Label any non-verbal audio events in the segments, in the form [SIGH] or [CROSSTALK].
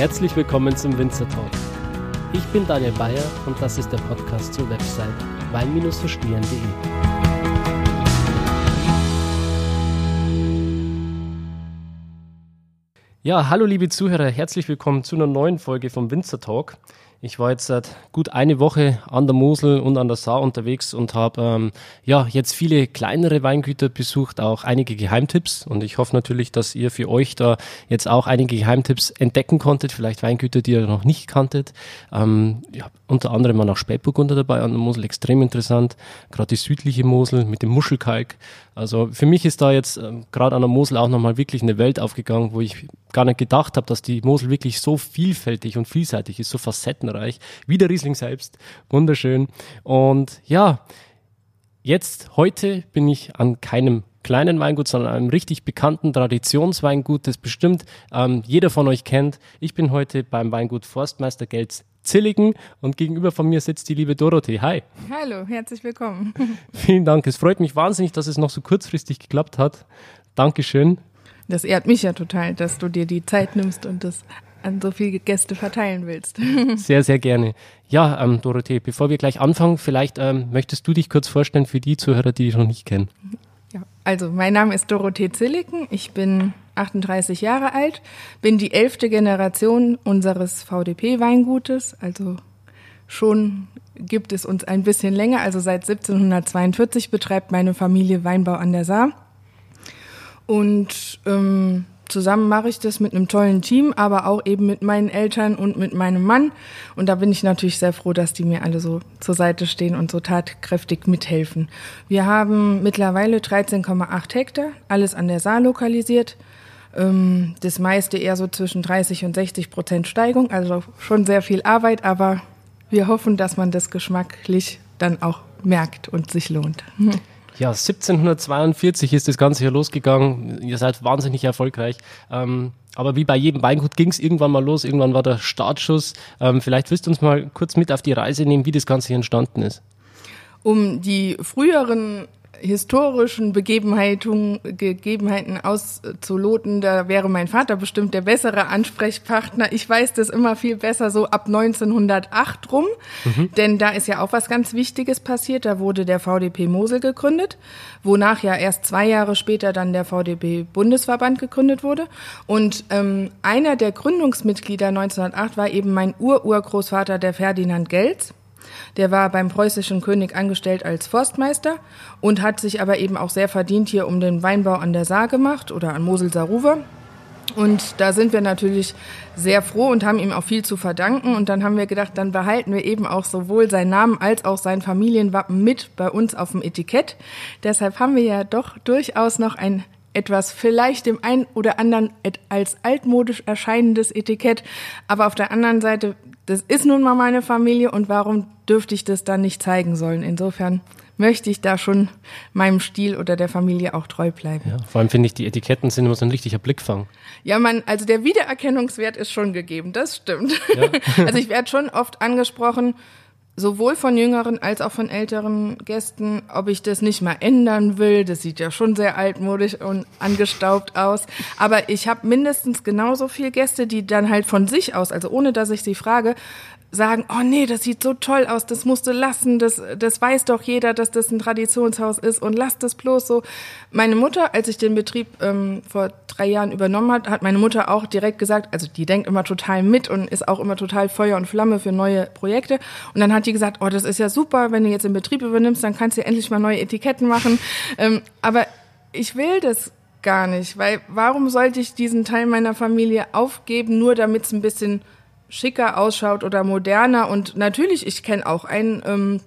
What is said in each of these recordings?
Herzlich willkommen zum Winzer Talk. Ich bin Daniel Bayer und das ist der Podcast zur Website wein-verstehen.de. Ja, hallo liebe Zuhörer, herzlich willkommen zu einer neuen Folge vom Winzer Talk. Ich war jetzt seit gut eine Woche an der Mosel und an der Saar unterwegs und habe ähm, ja jetzt viele kleinere Weingüter besucht, auch einige Geheimtipps. Und ich hoffe natürlich, dass ihr für euch da jetzt auch einige Geheimtipps entdecken konntet, vielleicht Weingüter, die ihr noch nicht kanntet. Ähm, ja, unter anderem mal noch Spätburgunder dabei an der Mosel, extrem interessant. Gerade die südliche Mosel mit dem Muschelkalk. Also für mich ist da jetzt ähm, gerade an der Mosel auch nochmal wirklich eine Welt aufgegangen, wo ich gar nicht gedacht habe, dass die Mosel wirklich so vielfältig und vielseitig ist, so facettenreich, wie der Riesling selbst. Wunderschön. Und ja, jetzt, heute bin ich an keinem kleinen Weingut, sondern einem richtig bekannten Traditionsweingut, das bestimmt ähm, jeder von euch kennt. Ich bin heute beim Weingut Forstmeister Gelz Zilligen und gegenüber von mir sitzt die liebe Dorothee. Hi. Hallo, herzlich willkommen. [LAUGHS] Vielen Dank. Es freut mich wahnsinnig, dass es noch so kurzfristig geklappt hat. Dankeschön. Das ehrt mich ja total, dass du dir die Zeit nimmst und das an so viele Gäste verteilen willst. [LAUGHS] Sehr, sehr gerne. Ja, ähm, Dorothee, bevor wir gleich anfangen, vielleicht ähm, möchtest du dich kurz vorstellen für die Zuhörer, die dich noch nicht kennen. Ja, also mein Name ist Dorothee Zilliken. Ich bin 38 Jahre alt, bin die elfte Generation unseres VDP-Weingutes, also schon gibt es uns ein bisschen länger, also seit 1742 betreibt meine Familie Weinbau an der Saar. Und ähm, zusammen mache ich das mit einem tollen Team, aber auch eben mit meinen Eltern und mit meinem Mann. Und da bin ich natürlich sehr froh, dass die mir alle so zur Seite stehen und so tatkräftig mithelfen. Wir haben mittlerweile 13,8 Hektar, alles an der Saar lokalisiert. Ähm, das meiste eher so zwischen 30 und 60 Prozent Steigung, also schon sehr viel Arbeit, aber wir hoffen, dass man das geschmacklich dann auch merkt und sich lohnt. [LAUGHS] Ja, 1742 ist das Ganze hier losgegangen. Ihr seid wahnsinnig erfolgreich. Ähm, aber wie bei jedem Weingut ging es irgendwann mal los. Irgendwann war der Startschuss. Ähm, vielleicht willst du uns mal kurz mit auf die Reise nehmen, wie das Ganze hier entstanden ist. Um die früheren historischen Begebenheiten, Gegebenheiten auszuloten, da wäre mein Vater bestimmt der bessere Ansprechpartner. Ich weiß das immer viel besser so ab 1908 rum, mhm. denn da ist ja auch was ganz Wichtiges passiert. Da wurde der VDP Mosel gegründet, wonach ja erst zwei Jahre später dann der VDP Bundesverband gegründet wurde. Und ähm, einer der Gründungsmitglieder 1908 war eben mein Ururgroßvater, der Ferdinand Gelz. Der war beim preußischen König angestellt als Forstmeister und hat sich aber eben auch sehr verdient hier um den Weinbau an der Saar gemacht oder an Mosel-Saruwe. Und da sind wir natürlich sehr froh und haben ihm auch viel zu verdanken. Und dann haben wir gedacht, dann behalten wir eben auch sowohl seinen Namen als auch sein Familienwappen mit bei uns auf dem Etikett. Deshalb haben wir ja doch durchaus noch ein etwas vielleicht dem einen oder anderen als altmodisch erscheinendes Etikett. Aber auf der anderen Seite, das ist nun mal meine Familie und warum dürfte ich das dann nicht zeigen sollen? Insofern möchte ich da schon meinem Stil oder der Familie auch treu bleiben. Ja, vor allem finde ich, die Etiketten sind immer so ein richtiger Blickfang. Ja, man, also der Wiedererkennungswert ist schon gegeben, das stimmt. Ja. [LAUGHS] also ich werde schon oft angesprochen, sowohl von jüngeren als auch von älteren Gästen, ob ich das nicht mal ändern will. Das sieht ja schon sehr altmodisch und angestaubt aus. Aber ich habe mindestens genauso viele Gäste, die dann halt von sich aus, also ohne dass ich sie frage, sagen, oh nee, das sieht so toll aus, das musst du lassen, das, das weiß doch jeder, dass das ein Traditionshaus ist und lass das bloß so. Meine Mutter, als ich den Betrieb ähm, vor drei Jahren übernommen hat, hat meine Mutter auch direkt gesagt, also die denkt immer total mit und ist auch immer total Feuer und Flamme für neue Projekte. Und dann hat die gesagt, oh, das ist ja super, wenn du jetzt den Betrieb übernimmst, dann kannst du ja endlich mal neue Etiketten machen. [LAUGHS] Ähm, aber ich will das gar nicht, weil warum sollte ich diesen Teil meiner Familie aufgeben, nur damit es ein bisschen schicker ausschaut oder moderner. Und natürlich, ich kenne auch ein, ähm,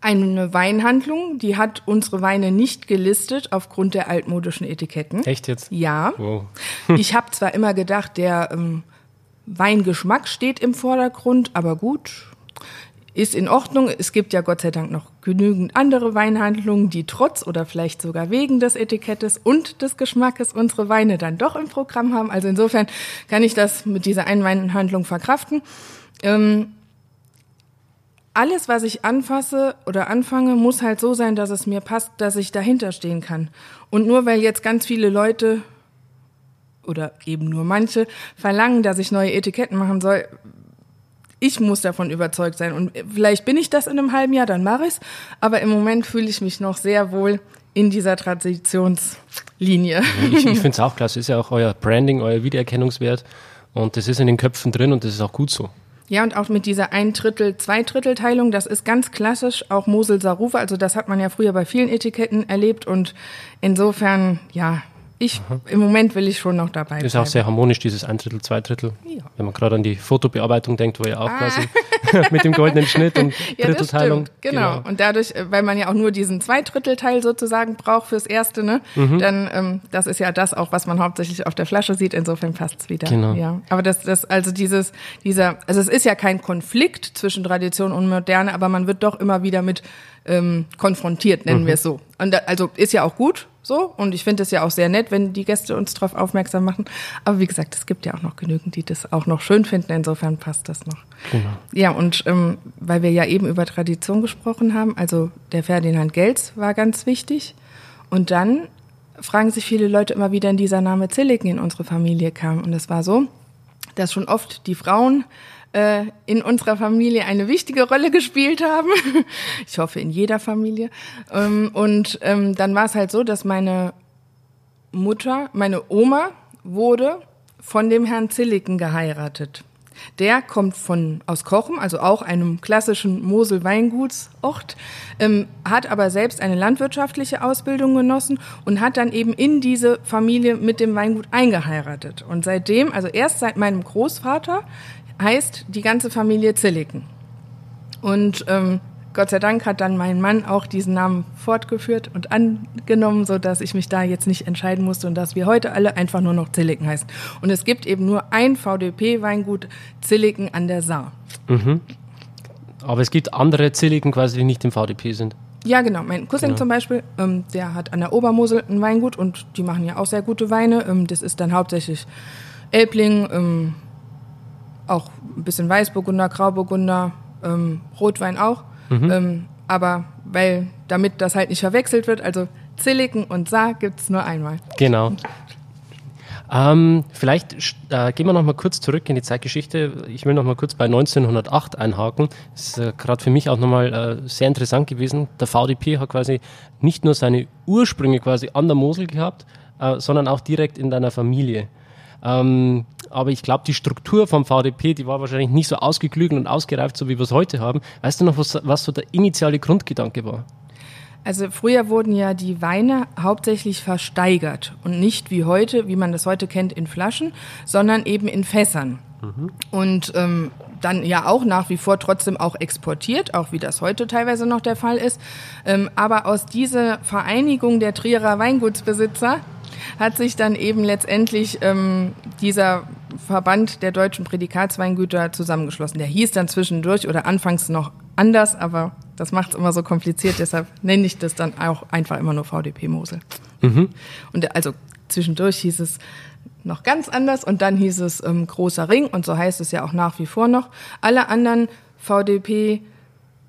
eine Weinhandlung, die hat unsere Weine nicht gelistet aufgrund der altmodischen Etiketten. Echt jetzt? Ja. Wow. [LAUGHS] ich habe zwar immer gedacht, der ähm, Weingeschmack steht im Vordergrund, aber gut, ist in Ordnung. Es gibt ja Gott sei Dank noch genügend andere Weinhandlungen, die trotz oder vielleicht sogar wegen des Etikettes und des Geschmackes unsere Weine dann doch im Programm haben. Also insofern kann ich das mit dieser einen Weinhandlung verkraften. Ähm, alles, was ich anfasse oder anfange, muss halt so sein, dass es mir passt, dass ich dahinter stehen kann. Und nur weil jetzt ganz viele Leute oder eben nur manche verlangen, dass ich neue Etiketten machen soll. Ich muss davon überzeugt sein. Und vielleicht bin ich das in einem halben Jahr, dann mache ich's. Aber im Moment fühle ich mich noch sehr wohl in dieser Traditionslinie. Ich, ich finde es auch klasse. Ist ja auch euer Branding, euer Wiedererkennungswert. Und das ist in den Köpfen drin und das ist auch gut so. Ja, und auch mit dieser ein Drittel, zwei Drittel Teilung, das ist ganz klassisch, auch Mosel Sarufa, also das hat man ja früher bei vielen Etiketten erlebt und insofern, ja, ich, Aha. im Moment will ich schon noch dabei bleiben. Ist auch sehr harmonisch, dieses ein Drittel, zwei Drittel. Ja. Wenn man gerade an die Fotobearbeitung denkt, wo ihr auch ah. quasi [LAUGHS] mit dem goldenen Schnitt und ja, Drittelteilung. Genau. genau. Und dadurch, äh, weil man ja auch nur diesen zwei Drittelteil sozusagen braucht fürs Erste, ne, mhm. dann, ähm, das ist ja das auch, was man hauptsächlich auf der Flasche sieht. Insofern passt's wieder. Genau. Ja. Aber das, das, also dieses, dieser, also es ist ja kein Konflikt zwischen Tradition und Moderne, aber man wird doch immer wieder mit ähm, konfrontiert, nennen mhm. wir es so. Und da, also ist ja auch gut, so. Und ich finde es ja auch sehr nett, wenn die Gäste uns darauf aufmerksam machen. Aber wie gesagt, es gibt ja auch noch genügend, die das auch noch schön finden. Insofern passt das noch. Genau. Ja, und ähm, weil wir ja eben über Tradition gesprochen haben, also der Ferdinand Gels war ganz wichtig. Und dann fragen sich viele Leute immer, wie denn dieser Name Zilliken in unsere Familie kam. Und es war so, dass schon oft die Frauen äh, in unserer Familie eine wichtige Rolle gespielt haben. [LAUGHS] ich hoffe in jeder Familie. Ähm, und ähm, dann war es halt so, dass meine Mutter, meine Oma wurde von dem Herrn Zilliken geheiratet. Der kommt von aus Kochen, also auch einem klassischen Mosel-Weingutsort, ähm, hat aber selbst eine landwirtschaftliche Ausbildung genossen und hat dann eben in diese Familie mit dem Weingut eingeheiratet. Und seitdem, also erst seit meinem Großvater, heißt die ganze Familie Zilliken. Und ähm, Gott sei Dank hat dann mein Mann auch diesen Namen fortgeführt und angenommen, so dass ich mich da jetzt nicht entscheiden musste und dass wir heute alle einfach nur noch Zilliken heißen. Und es gibt eben nur ein VDP-Weingut Zilliken an der Saar. Mhm. Aber es gibt andere Zilliken quasi, die nicht im VDP sind. Ja, genau. Mein Cousin genau. zum Beispiel, ähm, der hat an der Obermosel ein Weingut und die machen ja auch sehr gute Weine. Ähm, das ist dann hauptsächlich Elbling, ähm, auch ein bisschen Weißburgunder, Grauburgunder, ähm, Rotwein auch. Mhm. Ähm, aber weil, damit das halt nicht verwechselt wird, also Zilliken und Saar gibt es nur einmal. Genau. Ähm, vielleicht äh, gehen wir noch mal kurz zurück in die Zeitgeschichte. Ich will noch mal kurz bei 1908 einhaken. Das ist äh, gerade für mich auch noch mal äh, sehr interessant gewesen. Der VDP hat quasi nicht nur seine Ursprünge quasi an der Mosel gehabt, äh, sondern auch direkt in deiner Familie. Ähm, aber ich glaube, die Struktur vom VDP, die war wahrscheinlich nicht so ausgeklügelt und ausgereift, so wie wir es heute haben. Weißt du noch, was, was so der initiale Grundgedanke war? Also früher wurden ja die Weine hauptsächlich versteigert und nicht wie heute, wie man das heute kennt, in Flaschen, sondern eben in Fässern. Mhm. Und ähm, dann ja auch nach wie vor trotzdem auch exportiert, auch wie das heute teilweise noch der Fall ist. Ähm, aber aus dieser Vereinigung der Trierer Weingutsbesitzer hat sich dann eben letztendlich ähm, dieser Verband der deutschen Prädikatsweingüter zusammengeschlossen. Der hieß dann zwischendurch oder anfangs noch anders, aber das macht es immer so kompliziert, deshalb nenne ich das dann auch einfach immer nur VDP Mosel. Mhm. Und also zwischendurch hieß es noch ganz anders und dann hieß es ähm, Großer Ring und so heißt es ja auch nach wie vor noch. Alle anderen VDP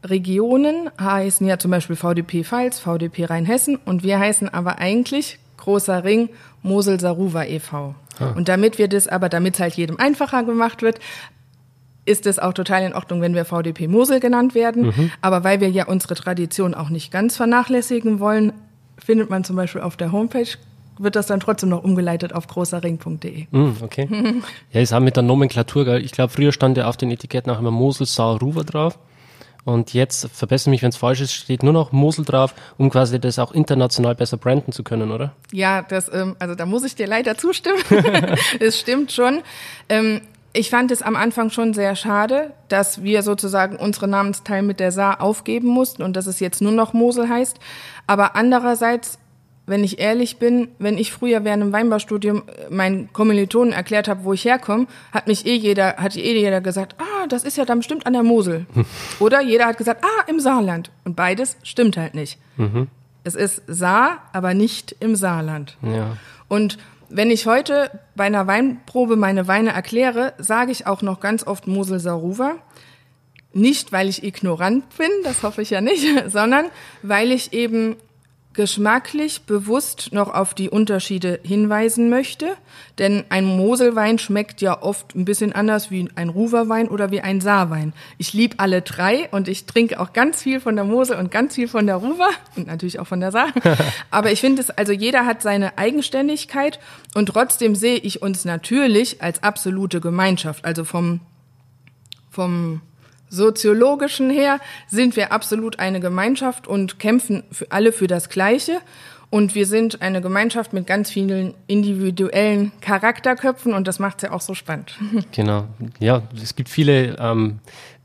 Regionen heißen ja zum Beispiel VDP Pfalz, VDP Rheinhessen und wir heißen aber eigentlich Großer Ring Mosel Saruwa e.V. Ah. Und damit wir das aber, damit es halt jedem einfacher gemacht wird, ist es auch total in Ordnung, wenn wir VDP Mosel genannt werden. Mhm. Aber weil wir ja unsere Tradition auch nicht ganz vernachlässigen wollen, findet man zum Beispiel auf der Homepage wird das dann trotzdem noch umgeleitet auf großerring.de. Mm, okay. [LAUGHS] ja, ist auch mit der Nomenklatur, gell? Ich glaube, früher stand ja auf den Etiketten auch immer Mosel, Saar, Ruwer drauf. Und jetzt, verbessere mich, wenn es falsch ist, steht nur noch Mosel drauf, um quasi das auch international besser branden zu können, oder? Ja, das, ähm, also da muss ich dir leider zustimmen. [LAUGHS] es stimmt schon. Ähm, ich fand es am Anfang schon sehr schade, dass wir sozusagen unsere Namensteil mit der Saar aufgeben mussten und dass es jetzt nur noch Mosel heißt. Aber andererseits wenn ich ehrlich bin, wenn ich früher während einem Weinbaustudium äh, meinen Kommilitonen erklärt habe, wo ich herkomme, hat mich eh jeder, hat eh jeder gesagt, ah, das ist ja dann bestimmt an der Mosel. [LAUGHS] Oder jeder hat gesagt, ah, im Saarland. Und beides stimmt halt nicht. Mhm. Es ist Saar, aber nicht im Saarland. Ja. Und wenn ich heute bei einer Weinprobe meine Weine erkläre, sage ich auch noch ganz oft Mosel Saruwa. Nicht, weil ich ignorant bin, das hoffe ich ja nicht, [LAUGHS] sondern weil ich eben geschmacklich bewusst noch auf die Unterschiede hinweisen möchte. Denn ein Moselwein schmeckt ja oft ein bisschen anders wie ein Ruwerwein oder wie ein Saarwein. Ich liebe alle drei und ich trinke auch ganz viel von der Mosel und ganz viel von der Ruwer und natürlich auch von der Saar. [LAUGHS] Aber ich finde es, also jeder hat seine Eigenständigkeit und trotzdem sehe ich uns natürlich als absolute Gemeinschaft. Also vom, vom soziologischen her sind wir absolut eine Gemeinschaft und kämpfen für alle für das Gleiche. Und wir sind eine Gemeinschaft mit ganz vielen individuellen Charakterköpfen und das macht es ja auch so spannend. [LAUGHS] Genau. Ja, es gibt viele ähm,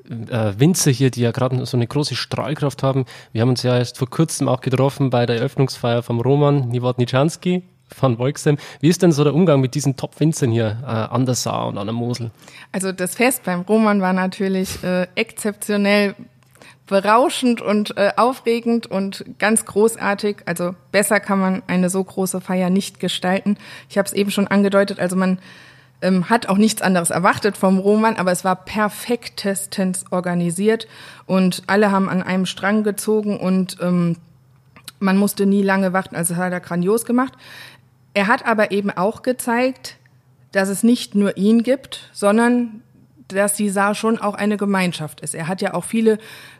äh, Winzer hier, die ja gerade so eine große Strahlkraft haben. Wir haben uns ja erst vor kurzem auch getroffen bei der Eröffnungsfeier vom Roman Niewodniczanski van Wolksem. Wie ist denn so der Umgang mit diesen Top-Winzern hier äh, an der Saar und an der Mosel? Also das Fest beim Roman war natürlich äh, exzeptionell berauschend und äh, aufregend und ganz großartig. Also besser kann man eine so große Feier nicht gestalten. Ich habe es eben schon angedeutet, also man ähm, hat auch nichts anderes erwartet vom Roman, aber es war perfektestens organisiert und alle haben an einem Strang gezogen und ähm, man musste nie lange warten, also hat er grandios gemacht. Er hat aber eben auch gezeigt, dass es nicht nur ihn gibt, sondern dass die Saar schon auch eine Gemeinschaft ist. Er hat ja auch viele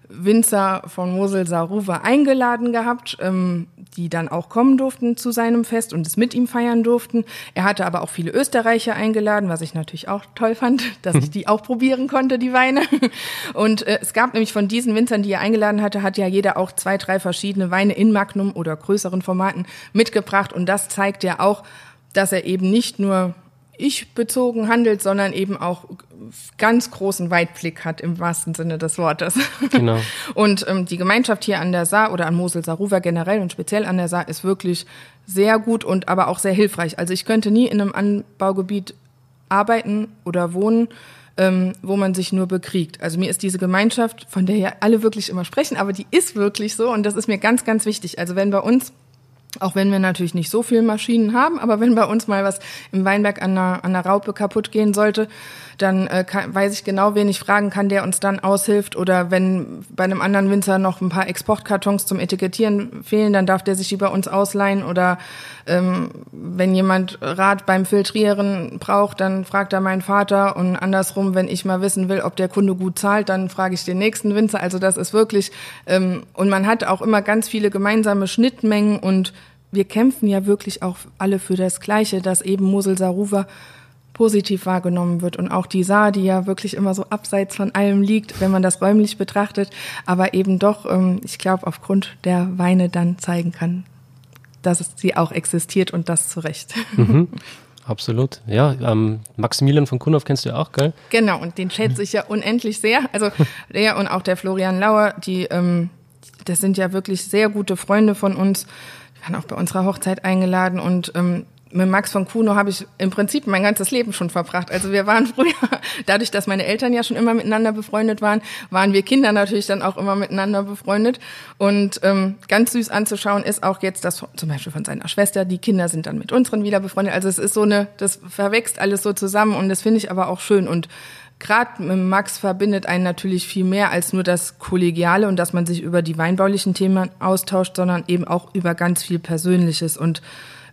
Winzer von Mosel Saruwe eingeladen gehabt, ähm, die dann auch kommen durften zu seinem Fest und es mit ihm feiern durften. Er hatte aber auch viele Österreicher eingeladen, was ich natürlich auch toll fand, [LAUGHS] dass ich die auch probieren konnte, die Weine. [LAUGHS] Und äh, es gab nämlich von diesen Winzern, die er eingeladen hatte, hat ja jeder auch zwei, drei verschiedene Weine in Magnum oder größeren Formaten mitgebracht. Und das zeigt ja auch, dass er eben nicht nur ich bezogen handelt, sondern eben auch ganz großen Weitblick hat im wahrsten Sinne des Wortes. Genau. [LAUGHS] Und ähm, die Gemeinschaft hier an der Saar oder an Mosel-Saruwer generell und speziell an der Saar ist wirklich sehr gut und aber auch sehr hilfreich. Also ich könnte nie in einem Anbaugebiet arbeiten oder wohnen, ähm, wo man sich nur bekriegt. Also mir ist diese Gemeinschaft, von der ja alle wirklich immer sprechen, aber die ist wirklich so und das ist mir ganz, ganz wichtig. Also wenn bei uns auch wenn wir natürlich nicht so viele Maschinen haben, aber wenn bei uns mal was im Weinberg an der, an der Raupe kaputt gehen sollte, dann äh, kann, weiß ich genau, wen ich fragen kann, der uns dann aushilft. Oder wenn bei einem anderen Winzer noch ein paar Exportkartons zum Etikettieren fehlen, dann darf der sich die bei uns ausleihen. Oder ähm, wenn jemand Rat beim Filtrieren braucht, dann fragt er meinen Vater. Und andersrum, wenn ich mal wissen will, ob der Kunde gut zahlt, dann frage ich den nächsten Winzer. Also das ist wirklich, ähm, und man hat auch immer ganz viele gemeinsame Schnittmengen und wir kämpfen ja wirklich auch alle für das Gleiche, dass eben Mosel Saruwa positiv wahrgenommen wird und auch die Saar, die ja wirklich immer so abseits von allem liegt, wenn man das räumlich betrachtet, aber eben doch, ähm, ich glaube, aufgrund der Weine dann zeigen kann, dass sie auch existiert und das zu Recht. [LAUGHS] Mhm. Absolut. Ja, ähm, Maximilian von Kunhoff kennst du ja auch, gell? Genau, und den schätze ich ja unendlich sehr. Also der und auch der Florian Lauer, die, ähm, das sind ja wirklich sehr gute Freunde von uns. Waren auch bei unserer Hochzeit eingeladen und ähm, mit Max von Kuno habe ich im Prinzip mein ganzes Leben schon verbracht. Also wir waren [LAUGHS] früher, dadurch, dass meine Eltern ja schon immer miteinander befreundet waren, waren wir Kinder natürlich dann auch immer miteinander befreundet. Und ähm, ganz süß anzuschauen ist auch jetzt das zum Beispiel von seiner Schwester. Die Kinder sind dann mit unseren wieder befreundet. Also es ist so eine, das verwächst alles so zusammen und das finde ich aber auch schön. Und gerade mit Max verbindet einen natürlich viel mehr als nur das Kollegiale und dass man sich über die weinbaulichen Themen austauscht, sondern eben auch über ganz viel Persönliches. Und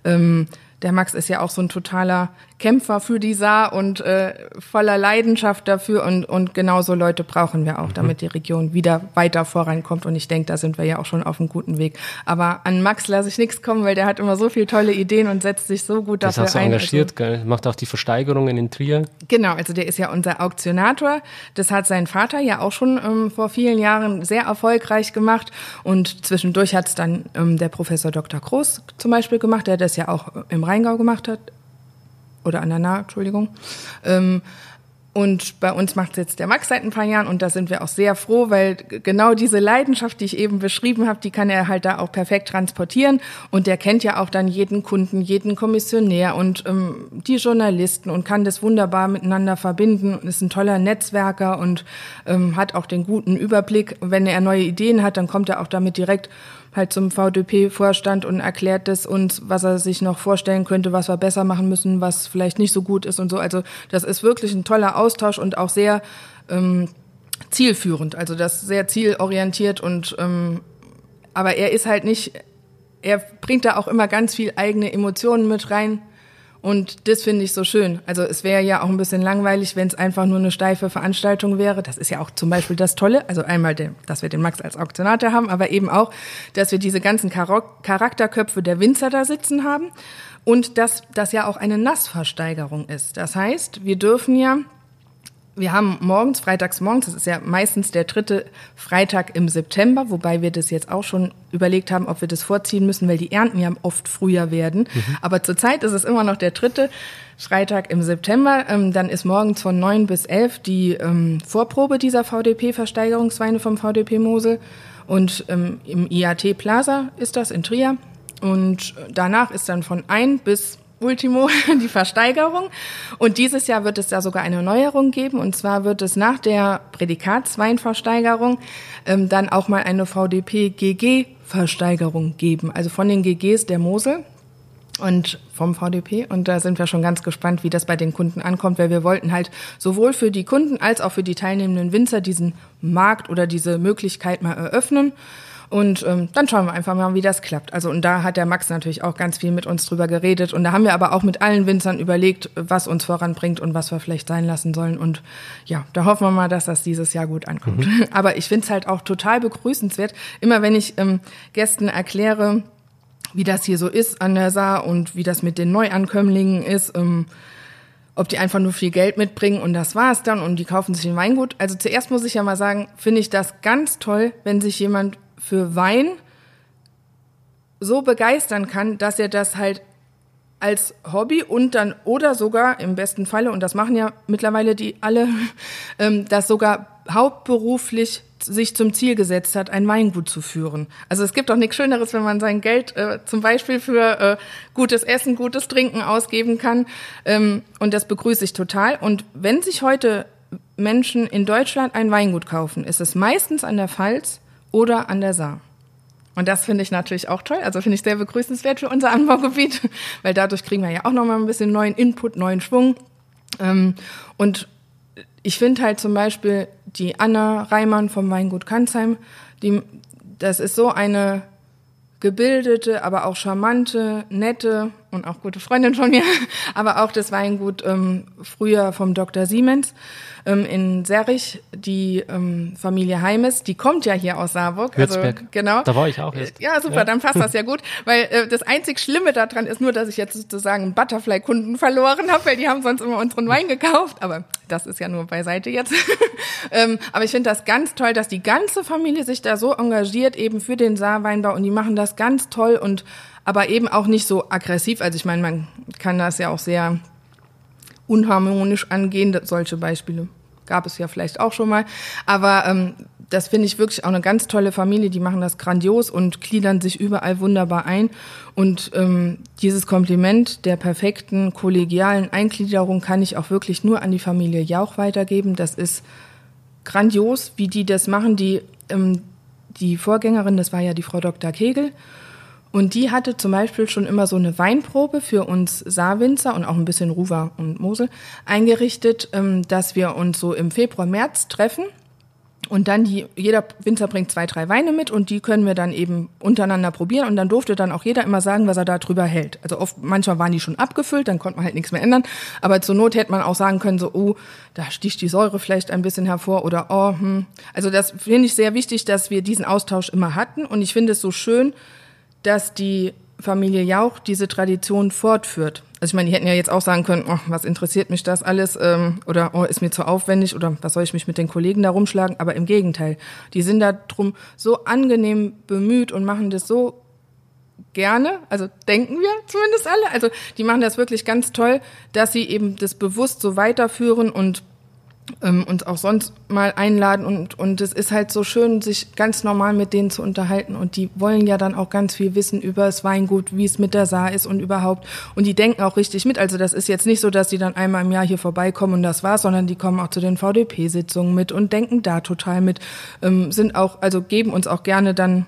ähm, der Max ist ja auch so ein totaler Kämpfer für die Saar und äh, voller Leidenschaft dafür und, und genauso Leute brauchen wir auch, mhm. damit die Region wieder weiter vorankommt und ich denke, da sind wir ja auch schon auf einem guten Weg. Aber an Max lasse ich nichts kommen, weil der hat immer so viele tolle Ideen und setzt sich so gut dafür das ein. engagiert, also, gell? macht auch die Versteigerungen in Trier. Genau, also der ist ja unser Auktionator. Das hat sein Vater ja auch schon ähm, vor vielen Jahren sehr erfolgreich gemacht und zwischendurch hat es dann ähm, der Professor Dr. Groß zum Beispiel gemacht, der das ja auch im Rheingau gemacht hat, oder an der Nahe, Entschuldigung. Ähm, und bei uns macht es jetzt der Max seit ein paar Jahren und da sind wir auch sehr froh, weil genau diese Leidenschaft, die ich eben beschrieben habe, die kann er halt da auch perfekt transportieren. Und der kennt ja auch dann jeden Kunden, jeden Kommissionär und ähm, die Journalisten und kann das wunderbar miteinander verbinden und ist ein toller Netzwerker und ähm, hat auch den guten Überblick. wenn er neue Ideen hat, dann kommt er auch damit direkt halt zum VDP-Vorstand und erklärt es uns, was er sich noch vorstellen könnte, was wir besser machen müssen, was vielleicht nicht so gut ist und so. Also das ist wirklich ein toller Austausch und auch sehr ähm, zielführend. Also das sehr zielorientiert und ähm, aber er ist halt nicht er bringt da auch immer ganz viel eigene Emotionen mit rein. Und das finde ich so schön. Also es wäre ja auch ein bisschen langweilig, wenn es einfach nur eine steife Veranstaltung wäre. Das ist ja auch zum Beispiel das Tolle. Also einmal, den, dass wir den Max als Auktionator haben, aber eben auch, dass wir diese ganzen Charakterköpfe der Winzer da sitzen haben. Und dass das ja auch eine Nassversteigerung ist. Das heißt, wir dürfen ja wir haben morgens, freitags morgens, das ist ja meistens der dritte Freitag im September, wobei wir das jetzt auch schon überlegt haben, ob wir das vorziehen müssen, weil die Ernten ja oft früher werden. Mhm. Aber zurzeit ist es immer noch der dritte Freitag im September. Ähm, dann ist morgens von neun bis elf die ähm, Vorprobe dieser VDP-Versteigerungsweine vom VDP Mosel. Und ähm, im IAT Plaza ist das in Trier. Und danach ist dann von ein bis Ultimo [LAUGHS] die Versteigerung. Und dieses Jahr wird es da sogar eine Neuerung geben. Und zwar wird es nach der Prädikatsweinversteigerung ähm, dann auch mal eine VDP-GG-Versteigerung geben. Also von den GGs der Mosel und vom VDP. Und da sind wir schon ganz gespannt, wie das bei den Kunden ankommt, weil wir wollten halt sowohl für die Kunden als auch für die teilnehmenden Winzer diesen Markt oder diese Möglichkeit mal eröffnen. Und ähm, dann schauen wir einfach mal, wie das klappt. Also und da hat der Max natürlich auch ganz viel mit uns drüber geredet. Und da haben wir aber auch mit allen Winzern überlegt, was uns voranbringt und was wir vielleicht sein lassen sollen. Und ja, da hoffen wir mal, dass das dieses Jahr gut ankommt. Mhm. [LAUGHS] Aber ich finde es halt auch total begrüßenswert, immer wenn ich ähm, Gästen erkläre, wie das hier so ist an der Saar und wie das mit den Neuankömmlingen ist. Ähm, ob die einfach nur viel Geld mitbringen und das war's dann und die kaufen sich ein Weingut. Also zuerst muss ich ja mal sagen, finde ich das ganz toll, wenn sich jemand für Wein so begeistern kann, dass er das halt als Hobby und dann oder sogar im besten Falle, und das machen ja mittlerweile die alle, [LAUGHS] ähm, das sogar hauptberuflich sich zum Ziel gesetzt hat, ein Weingut zu führen. Also es gibt auch nichts Schöneres, wenn man sein Geld äh, zum Beispiel für äh, gutes Essen, gutes Trinken ausgeben kann. Ähm, und das begrüße ich total. Und wenn sich heute Menschen in Deutschland ein Weingut kaufen, ist es meistens an der Pfalz oder an der Saar. Und das finde ich natürlich auch toll. Also finde ich sehr begrüßenswert für unser Anbaugebiet, [LAUGHS] weil dadurch kriegen wir ja auch nochmal ein bisschen neuen Input, neuen Schwung. Ähm, und ich finde halt zum Beispiel die Anna Reimann vom Weingut Kanzheim, die, das ist so eine gebildete, aber auch charmante, nette und auch gute Freundin von mir, [LAUGHS] aber auch das Weingut ähm, früher vom Dr. Siemens ähm, in Serrich, die ähm, Familie Heimes, die kommt ja hier aus Saarburg. Würzberg. Also, genau. Da war ich auch erst. Ja, super, ja. dann passt das ja gut, weil äh, das einzig Schlimme daran ist nur, dass ich jetzt sozusagen einen Butterfly-Kunden verloren habe, weil die haben sonst immer unseren Wein gekauft, aber das ist ja nur beiseite jetzt. [LAUGHS] ähm, aber ich finde das ganz toll, dass die ganze Familie sich da so engagiert eben für den Saarweinbau und die machen das ganz toll und aber eben auch nicht so aggressiv. Also ich meine, man kann das ja auch sehr unharmonisch angehen. Solche Beispiele gab es ja vielleicht auch schon mal. Aber ähm, das finde ich wirklich auch eine ganz tolle Familie. Die machen das grandios und gliedern sich überall wunderbar ein. Und ähm, dieses Kompliment der perfekten kollegialen Eingliederung kann ich auch wirklich nur an die Familie Jauch weitergeben. Das ist grandios, wie die das machen. Die, ähm, die Vorgängerin, das war ja die Frau Dr. Kegel. Und die hatte zum Beispiel schon immer so eine Weinprobe für uns Saarwinzer und auch ein bisschen Ruwer und Mosel eingerichtet, ähm, dass wir uns so im Februar, März treffen. Und dann die, jeder Winzer bringt zwei, drei Weine mit und die können wir dann eben untereinander probieren und dann durfte dann auch jeder immer sagen, was er da drüber hält. Also oft, manchmal waren die schon abgefüllt, dann konnte man halt nichts mehr ändern. Aber zur Not hätte man auch sagen können, so, oh, da sticht die Säure vielleicht ein bisschen hervor oder, oh, hm. Also das finde ich sehr wichtig, dass wir diesen Austausch immer hatten und ich finde es so schön, dass die Familie Jauch diese Tradition fortführt. Also ich meine, die hätten ja jetzt auch sagen können, oh, was interessiert mich das alles ähm, oder oh, ist mir zu aufwendig oder was soll ich mich mit den Kollegen da rumschlagen? Aber im Gegenteil, die sind da drum so angenehm bemüht und machen das so gerne, also denken wir zumindest alle. Also die machen das wirklich ganz toll, dass sie eben das bewusst so weiterführen und ähm, uns auch sonst mal einladen und und es ist halt so schön, sich ganz normal mit denen zu unterhalten. Und die wollen ja dann auch ganz viel wissen über das Weingut, wie es mit der Saar ist und überhaupt. Und die denken auch richtig mit. Also das ist jetzt nicht so, dass die dann einmal im Jahr hier vorbeikommen und das war's, sondern die kommen auch zu den VDP-Sitzungen mit und denken da total mit, ähm, sind auch also geben uns auch gerne dann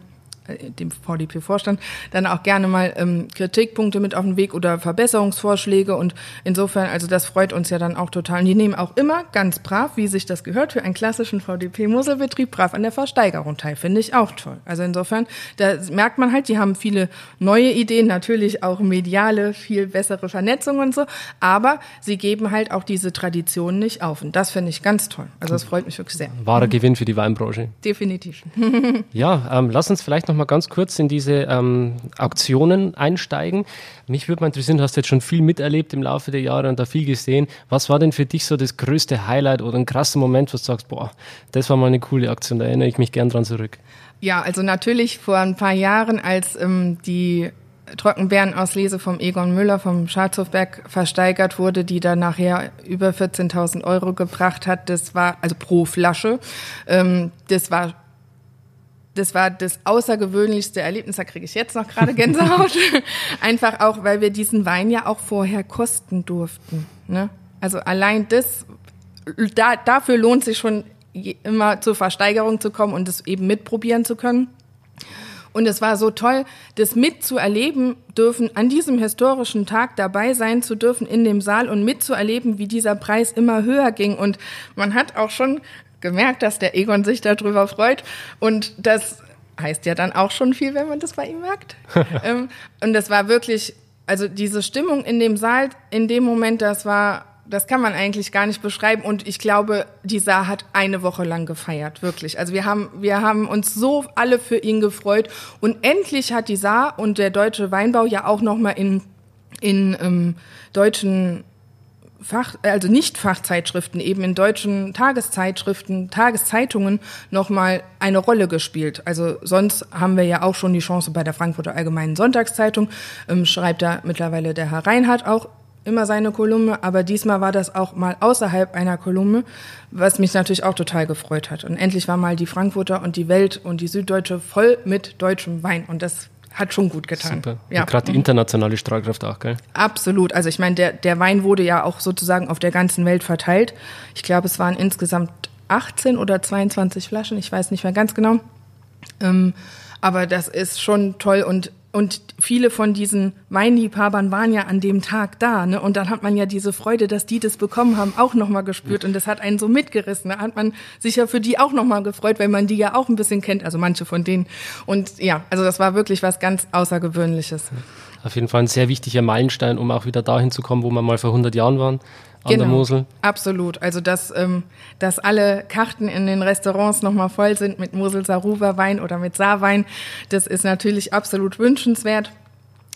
dem VDP-Vorstand, dann auch gerne mal ähm, Kritikpunkte mit auf den Weg oder Verbesserungsvorschläge. Und insofern, also das freut uns ja dann auch total. Und die nehmen auch immer ganz brav, wie sich das gehört, für einen klassischen VDP-Muselbetrieb brav an der Versteigerung teil. Finde ich auch toll. Also insofern, da merkt man halt, die haben viele neue Ideen, natürlich auch mediale, viel bessere Vernetzung und so. Aber sie geben halt auch diese Tradition nicht auf. Und das finde ich ganz toll. Also das freut mich wirklich sehr. Wahrer Gewinn für die Weinbranche. Definitiv. [LAUGHS] ja, ähm, lass uns vielleicht noch mal ganz kurz in diese ähm, Auktionen einsteigen. Mich würde mal interessieren, du hast jetzt schon viel miterlebt im Laufe der Jahre und da viel gesehen. Was war denn für dich so das größte Highlight oder ein krasser Moment, wo du sagst, boah, das war mal eine coole Aktion, da erinnere ich mich gern dran zurück? Ja, also natürlich vor ein paar Jahren, als ähm, die Trockenbeerenauslese vom Egon Müller vom Schatzhofberg versteigert wurde, die dann nachher über 14.000 Euro gebracht hat. Das war, also pro Flasche. Ähm, das war das war das außergewöhnlichste Erlebnis, da kriege ich jetzt noch gerade Gänsehaut. [LAUGHS] Einfach auch, weil wir diesen Wein ja auch vorher kosten durften. Ne? Also allein das, da, dafür lohnt sich schon immer zur Versteigerung zu kommen und es eben mitprobieren zu können. Und es war so toll, das mitzuerleben dürfen, an diesem historischen Tag dabei sein zu dürfen in dem Saal und mitzuerleben, wie dieser Preis immer höher ging. Und man hat auch schon gemerkt, dass der Egon sich darüber freut. Und das heißt ja dann auch schon viel, wenn man das bei ihm merkt. [LAUGHS] ähm, und das war wirklich, also diese Stimmung in dem Saal, in dem Moment, das war das kann man eigentlich gar nicht beschreiben. Und ich glaube, die Saar hat eine Woche lang gefeiert, wirklich. Also wir haben, wir haben uns so alle für ihn gefreut. Und endlich hat die Saar und der deutsche Weinbau ja auch nochmal in, in ähm, deutschen Fach, also nicht Fachzeitschriften, eben in deutschen Tageszeitschriften, Tageszeitungen nochmal eine Rolle gespielt. Also sonst haben wir ja auch schon die Chance bei der Frankfurter Allgemeinen Sonntagszeitung, ähm, schreibt da mittlerweile der Herr Reinhardt auch immer seine Kolumne, aber diesmal war das auch mal außerhalb einer Kolumne, was mich natürlich auch total gefreut hat. Und endlich war mal die Frankfurter und die Welt und die Süddeutsche voll mit deutschem Wein und das hat schon gut getan. Super. Ja. Gerade die internationale Strahlkraft auch, gell? Absolut. Also ich meine, der, der Wein wurde ja auch sozusagen auf der ganzen Welt verteilt. Ich glaube, es waren insgesamt 18 oder 22 Flaschen, ich weiß nicht mehr ganz genau. Ähm, aber das ist schon toll und und viele von diesen Weinliebhabern waren ja an dem Tag da, ne? Und dann hat man ja diese Freude, dass die das bekommen haben, auch nochmal gespürt. Und das hat einen so mitgerissen. Da hat man sich ja für die auch nochmal gefreut, weil man die ja auch ein bisschen kennt, also manche von denen. Und ja, also das war wirklich was ganz Außergewöhnliches. Auf jeden Fall ein sehr wichtiger Meilenstein, um auch wieder dahin zu kommen, wo wir mal vor 100 Jahren waren an genau, der Mosel. Absolut. Also dass, ähm, dass alle Karten in den Restaurants nochmal voll sind mit Mosel Saruwa Wein oder mit Saarwein, das ist natürlich absolut wünschenswert.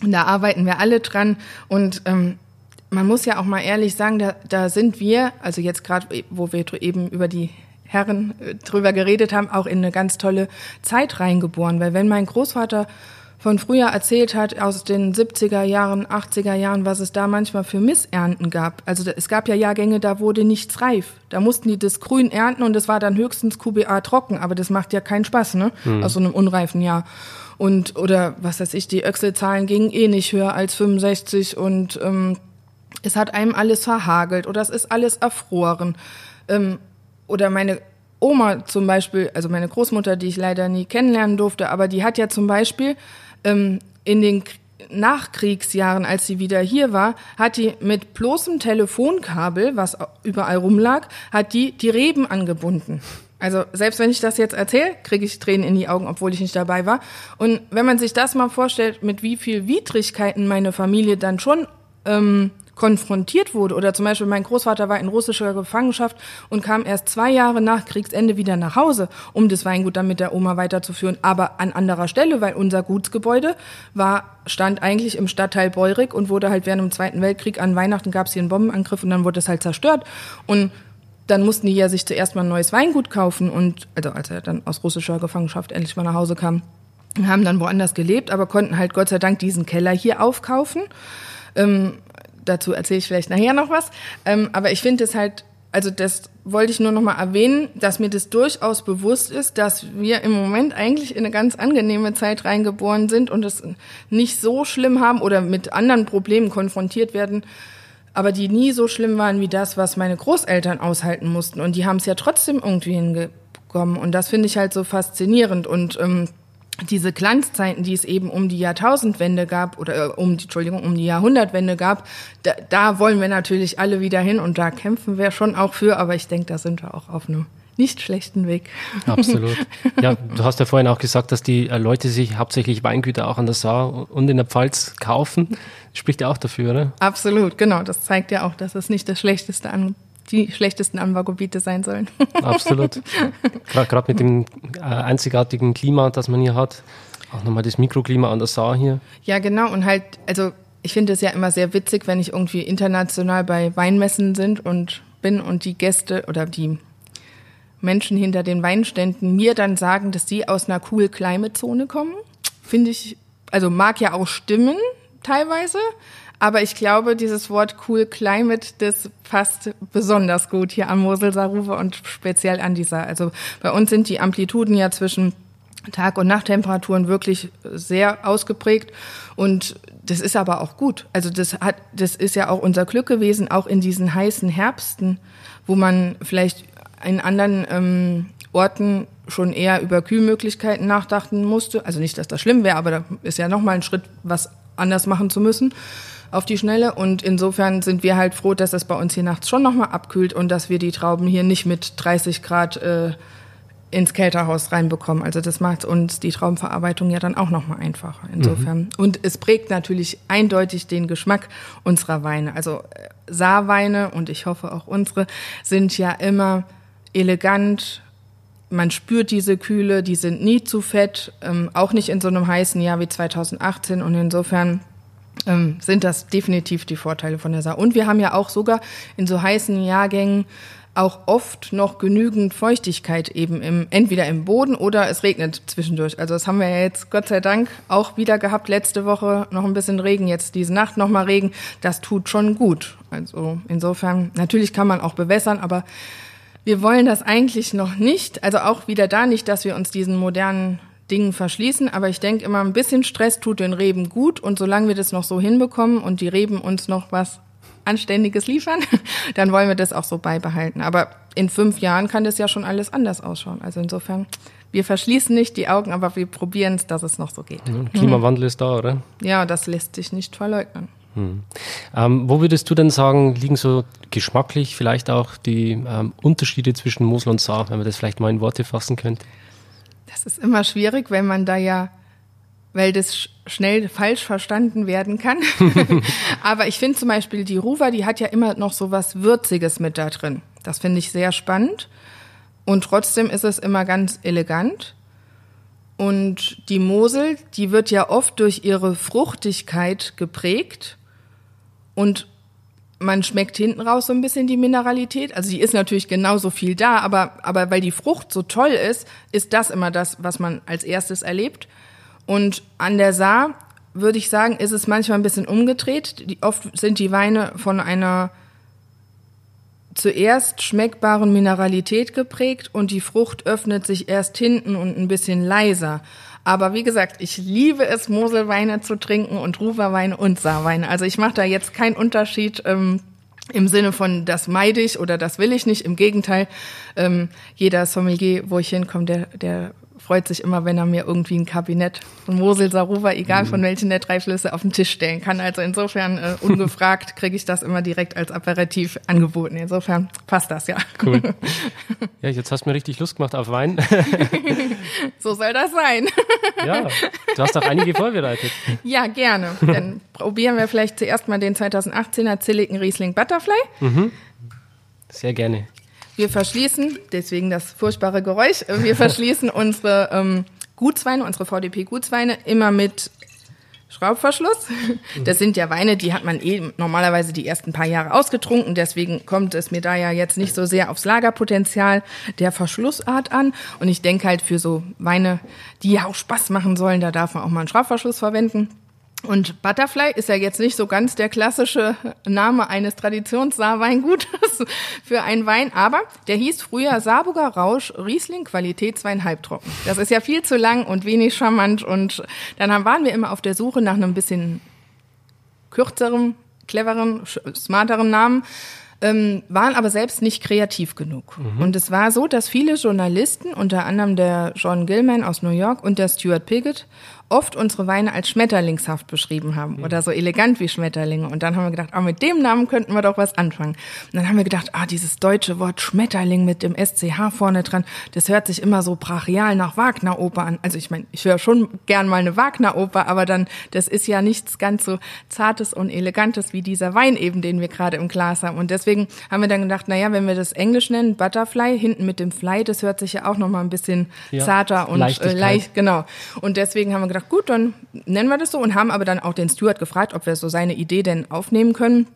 Und da arbeiten wir alle dran. Und ähm, man muss ja auch mal ehrlich sagen, da, da sind wir, also jetzt gerade, wo wir eben über die Herren äh, drüber geredet haben, auch in eine ganz tolle Zeit reingeboren. Weil wenn mein Großvater von früher erzählt hat, aus den 70er Jahren, 80er Jahren, was es da manchmal für Missernten gab. Also es gab ja Jahrgänge, da wurde nichts reif. Da mussten die das grün ernten und es war dann höchstens QBA trocken, aber das macht ja keinen Spaß, ne? Mhm. Aus so einem unreifen Jahr. Und, oder was weiß ich, die Öchselzahlen gingen eh nicht höher als 65 und ähm, es hat einem alles verhagelt oder es ist alles erfroren. Ähm, oder meine Oma zum Beispiel, also meine Großmutter, die ich leider nie kennenlernen durfte, aber die hat ja zum Beispiel ähm, in den Nachkriegsjahren, als sie wieder hier war, hat die mit bloßem Telefonkabel, was überall rumlag, hat die die Reben angebunden. Also selbst wenn ich das jetzt erzähle, kriege ich Tränen in die Augen, obwohl ich nicht dabei war. Und wenn man sich das mal vorstellt, mit wie viel Widrigkeiten meine Familie dann schon ähm, konfrontiert wurde. Oder zum Beispiel mein Großvater war in russischer Gefangenschaft und kam erst zwei Jahre nach Kriegsende wieder nach Hause, um das Weingut dann mit der Oma weiterzuführen. Aber an anderer Stelle, weil unser Gutsgebäude war, stand eigentlich im Stadtteil Beurig und wurde halt während dem Zweiten Weltkrieg an Weihnachten gab es hier einen Bombenangriff und dann wurde es halt zerstört. Und dann mussten die ja sich zuerst mal ein neues Weingut kaufen und, also als er dann aus russischer Gefangenschaft endlich mal nach Hause kam, haben dann woanders gelebt, aber konnten halt Gott sei Dank diesen Keller hier aufkaufen. Ähm, dazu erzähle ich vielleicht nachher noch was. Ähm, aber ich finde es halt, also das wollte ich nur noch mal erwähnen, dass mir das durchaus bewusst ist, dass wir im Moment eigentlich in eine ganz angenehme Zeit reingeboren sind und es nicht so schlimm haben oder mit anderen Problemen konfrontiert werden, aber die nie so schlimm waren wie das, was meine Großeltern aushalten mussten. Und die haben es ja trotzdem irgendwie hingekommen. Und das finde ich halt so faszinierend. Und ähm, diese Glanzzeiten, die es eben um die Jahrtausendwende gab oder äh, um die Entschuldigung um die Jahrhundertwende gab, da, da wollen wir natürlich alle wieder hin und da kämpfen wir schon auch für. Aber ich denke, da sind wir auch auf einem nicht schlechten Weg. [LAUGHS] Absolut. Ja, du hast ja vorhin auch gesagt, dass die äh, Leute sich hauptsächlich Weingüter auch an der Saar und in der Pfalz kaufen. Spricht ja auch dafür, oder? Absolut, genau. Das zeigt ja auch, dass es nicht das schlechteste an die schlechtesten Anbaugebiete sein sollen. [LAUGHS] Absolut. Gerade mit dem äh, einzigartigen Klima, das man hier hat. Auch nochmal das Mikroklima an der Saar hier. Ja, genau. Und halt, also ich finde es ja immer sehr witzig, wenn ich irgendwie international bei Weinmessen sind und bin und die Gäste oder die Menschen hinter den Weinständen mir dann sagen, dass sie aus einer cool Climate Zone kommen. Finde ich, also mag ja auch stimmen teilweise, aber ich glaube, dieses Wort Cool Climate, das passt besonders gut hier am Mosel-Saruwe und speziell an dieser. Also bei uns sind die Amplituden ja zwischen Tag- und Nachttemperaturen wirklich sehr ausgeprägt und das ist aber auch gut. Also das hat, das ist ja auch unser Glück gewesen, auch in diesen heißen Herbsten, wo man vielleicht in anderen ähm, Orten schon eher über Kühlmöglichkeiten nachdachten musste. Also nicht, dass das schlimm wäre, aber da ist ja nochmal ein Schritt, was anders machen zu müssen auf die Schnelle. Und insofern sind wir halt froh, dass es bei uns hier nachts schon nochmal abkühlt und dass wir die Trauben hier nicht mit 30 Grad äh, ins Kälterhaus reinbekommen. Also das macht uns die Traubenverarbeitung ja dann auch nochmal einfacher. Insofern. Mhm. Und es prägt natürlich eindeutig den Geschmack unserer Weine. Also äh, Saarweine und ich hoffe auch unsere sind ja immer elegant. Man spürt diese Kühle, die sind nie zu fett, ähm, auch nicht in so einem heißen Jahr wie 2018 und insofern ähm, sind das definitiv die Vorteile von der Saar. Und wir haben ja auch sogar in so heißen Jahrgängen auch oft noch genügend Feuchtigkeit eben im, entweder im Boden oder es regnet zwischendurch. Also das haben wir ja jetzt Gott sei Dank auch wieder gehabt. Letzte Woche noch ein bisschen Regen, jetzt diese Nacht noch mal Regen. Das tut schon gut. Also insofern, natürlich kann man auch bewässern, aber wir wollen das eigentlich noch nicht. Also auch wieder da nicht, dass wir uns diesen modernen Dingen verschließen. Aber ich denke immer, ein bisschen Stress tut den Reben gut. Und solange wir das noch so hinbekommen und die Reben uns noch was Anständiges liefern, [LAUGHS] dann wollen wir das auch so beibehalten. Aber in fünf Jahren kann das ja schon alles anders ausschauen. Also insofern, wir verschließen nicht die Augen, aber wir probieren es, dass es noch so geht. Ja, Klimawandel mhm. ist da, oder? Ja, das lässt sich nicht verleugnen. Hm. Ähm, wo würdest du denn sagen, liegen so geschmacklich vielleicht auch die ähm, Unterschiede zwischen Mosel und Saar, wenn man das vielleicht mal in Worte fassen könnte? Das ist immer schwierig, wenn man da ja, weil das schnell falsch verstanden werden kann. [LAUGHS] [LAUGHS] Aber ich finde zum Beispiel die Ruva, die hat ja immer noch so was Würziges mit da drin. Das finde ich sehr spannend. Und trotzdem ist es immer ganz elegant. Und die Mosel, die wird ja oft durch ihre Fruchtigkeit geprägt. Und man schmeckt hinten raus so ein bisschen die Mineralität. Also die ist natürlich genauso viel da, aber, aber weil die Frucht so toll ist, ist das immer das, was man als erstes erlebt. Und an der Saar würde ich sagen, ist es manchmal ein bisschen umgedreht. Die, oft sind die Weine von einer zuerst schmeckbaren Mineralität geprägt und die Frucht öffnet sich erst hinten und ein bisschen leiser. Aber wie gesagt, ich liebe es, Moselweine zu trinken und Ruwerweine und Saarweine. Also ich mache da jetzt keinen Unterschied ähm, im Sinne von, das meide ich oder das will ich nicht. Im Gegenteil, ähm, jeder Sommelier, wo ich hinkomme, der, der freut sich immer, wenn er mir irgendwie ein Kabinett von Mosel, Saruwa, egal von mhm. welchen der drei Flüsse, auf den Tisch stellen kann. Also insofern äh, ungefragt [LAUGHS] kriege ich das immer direkt als Aperitif angeboten. Insofern passt das ja. Cool. [LAUGHS] Ja, jetzt hast du mir richtig Lust gemacht auf Wein. [LAUGHS] so soll das sein. Ja, du hast auch einige vorbereitet. Ja, gerne. Dann probieren wir vielleicht zuerst mal den 2018er Zilliken Riesling Butterfly. Mhm. Sehr gerne. Wir verschließen, deswegen das furchtbare Geräusch, wir verschließen [LAUGHS] unsere ähm, Gutsweine, unsere VDP-Gutsweine immer mit Schraubverschluss. Das sind ja Weine, die hat man eh normalerweise die ersten paar Jahre ausgetrunken. Deswegen kommt es mir da ja jetzt nicht so sehr aufs Lagerpotenzial der Verschlussart an. Und ich denke halt für so Weine, die ja auch Spaß machen sollen, da darf man auch mal einen Schraubverschluss verwenden. Und Butterfly ist ja jetzt nicht so ganz der klassische Name eines Traditionssaarweingutes [LAUGHS] für einen Wein, aber der hieß früher Saarburger Rausch Riesling Qualität zweieinhalb trocken. Das ist ja viel zu lang und wenig charmant und dann waren wir immer auf der Suche nach einem bisschen kürzerem, cleverem, smarterem Namen. ähm, waren aber selbst nicht kreativ genug. Mhm. Und es war so, dass viele Journalisten, unter anderem der John Gilman aus New York und der Stuart Piggott, oft unsere Weine als schmetterlingshaft beschrieben haben mhm. oder so elegant wie Schmetterlinge. Und dann haben wir gedacht, ah, mit dem Namen könnten wir doch was anfangen. Und dann haben wir gedacht, ah, dieses deutsche Wort Schmetterling mit dem SCH vorne dran, das hört sich immer so brachial nach Wagner-Oper an. Also ich meine, ich höre schon gern mal eine Wagner-Oper, aber dann, das ist ja nichts ganz so Zartes und Elegantes wie dieser Wein eben, den wir gerade im Glas haben. Und deswegen haben wir dann gedacht, na ja, wenn wir das Englisch nennen, Butterfly, hinten mit dem Fly, das hört sich ja auch nochmal ein bisschen ja, zarter und äh, leicht, genau. Und deswegen haben wir gedacht, gedacht, gut, dann nennen wir das so und haben aber dann auch den Steward gefragt, ob wir so seine Idee denn aufnehmen können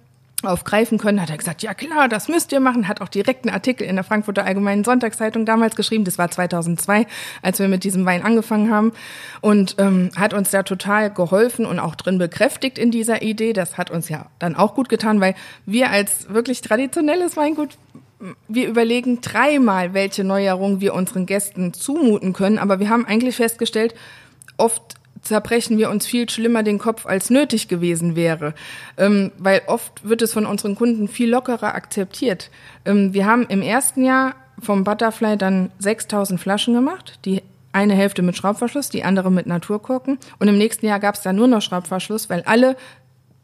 aufgreifen können, hat er gesagt, ja klar, das müsst ihr machen, hat auch direkt einen Artikel in der Frankfurter Allgemeinen Sonntagszeitung damals geschrieben, das war 2002, als wir mit diesem Wein angefangen haben. Und ähm, hat uns da total geholfen und auch drin bekräftigt in dieser Idee, das hat uns ja dann auch gut getan, weil wir als wirklich traditionelles Weingut wir überlegen dreimal, welche Neuerungen wir unseren Gästen zumuten können, aber wir haben eigentlich festgestellt, oft zerbrechen wir uns viel schlimmer den Kopf, als nötig gewesen wäre. Ähm, weil oft wird es von unseren Kunden viel lockerer akzeptiert. Ähm, wir haben im ersten Jahr vom Butterfly dann 6000 Flaschen gemacht. Die eine Hälfte mit Schraubverschluss, die andere mit Naturkorken. Und im nächsten Jahr gab es dann nur noch Schraubverschluss, weil alle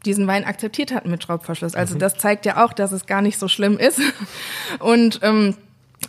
diesen Wein akzeptiert hatten mit Schraubverschluss. Also mhm. das zeigt ja auch, dass es gar nicht so schlimm ist. [LAUGHS] Und ähm,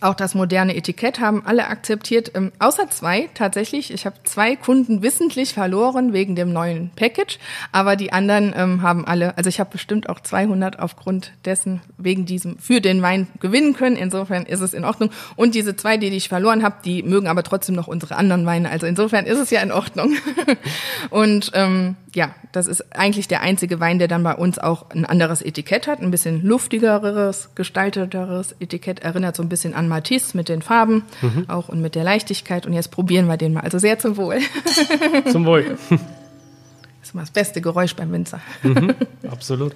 auch das moderne Etikett haben alle akzeptiert, ähm, außer zwei tatsächlich. Ich habe zwei Kunden wissentlich verloren wegen dem neuen Package, aber die anderen ähm, haben alle, also ich habe bestimmt auch 200 aufgrund dessen wegen diesem für den Wein gewinnen können. Insofern ist es in Ordnung. Und diese zwei, die ich verloren habe, die mögen aber trotzdem noch unsere anderen Weine. Also insofern ist es ja in Ordnung. [LAUGHS] Und ähm, ja, das ist eigentlich der einzige Wein, der dann bei uns auch ein anderes Etikett hat, ein bisschen luftigeres, gestalteteres Etikett, erinnert so ein bisschen an Matisse mit den Farben mhm. auch und mit der Leichtigkeit. Und jetzt probieren wir den mal. Also sehr zum Wohl. [LAUGHS] Zum Wohl. [LAUGHS] Das ist immer das beste Geräusch beim Winzer. Mhm, [LAUGHS] absolut.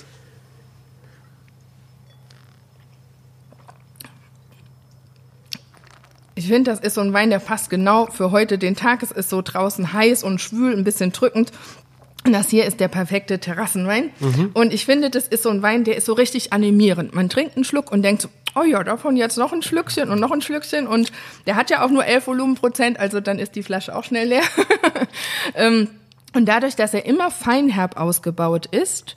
Ich finde, das ist so ein Wein, der passt genau für heute den Tag. Es ist so draußen heiß und schwül, ein bisschen drückend. Das hier ist der perfekte Terrassenwein. Mhm. Und ich finde, das ist so ein Wein, der ist so richtig animierend. Man trinkt einen Schluck und denkt so, oh ja, davon jetzt noch ein Schlückchen und noch ein Schlückchen. Und der hat ja auch nur 11 Volumenprozent, also dann ist die Flasche auch schnell leer. [LAUGHS] Ähm, und dadurch, dass er immer feinherb ausgebaut ist,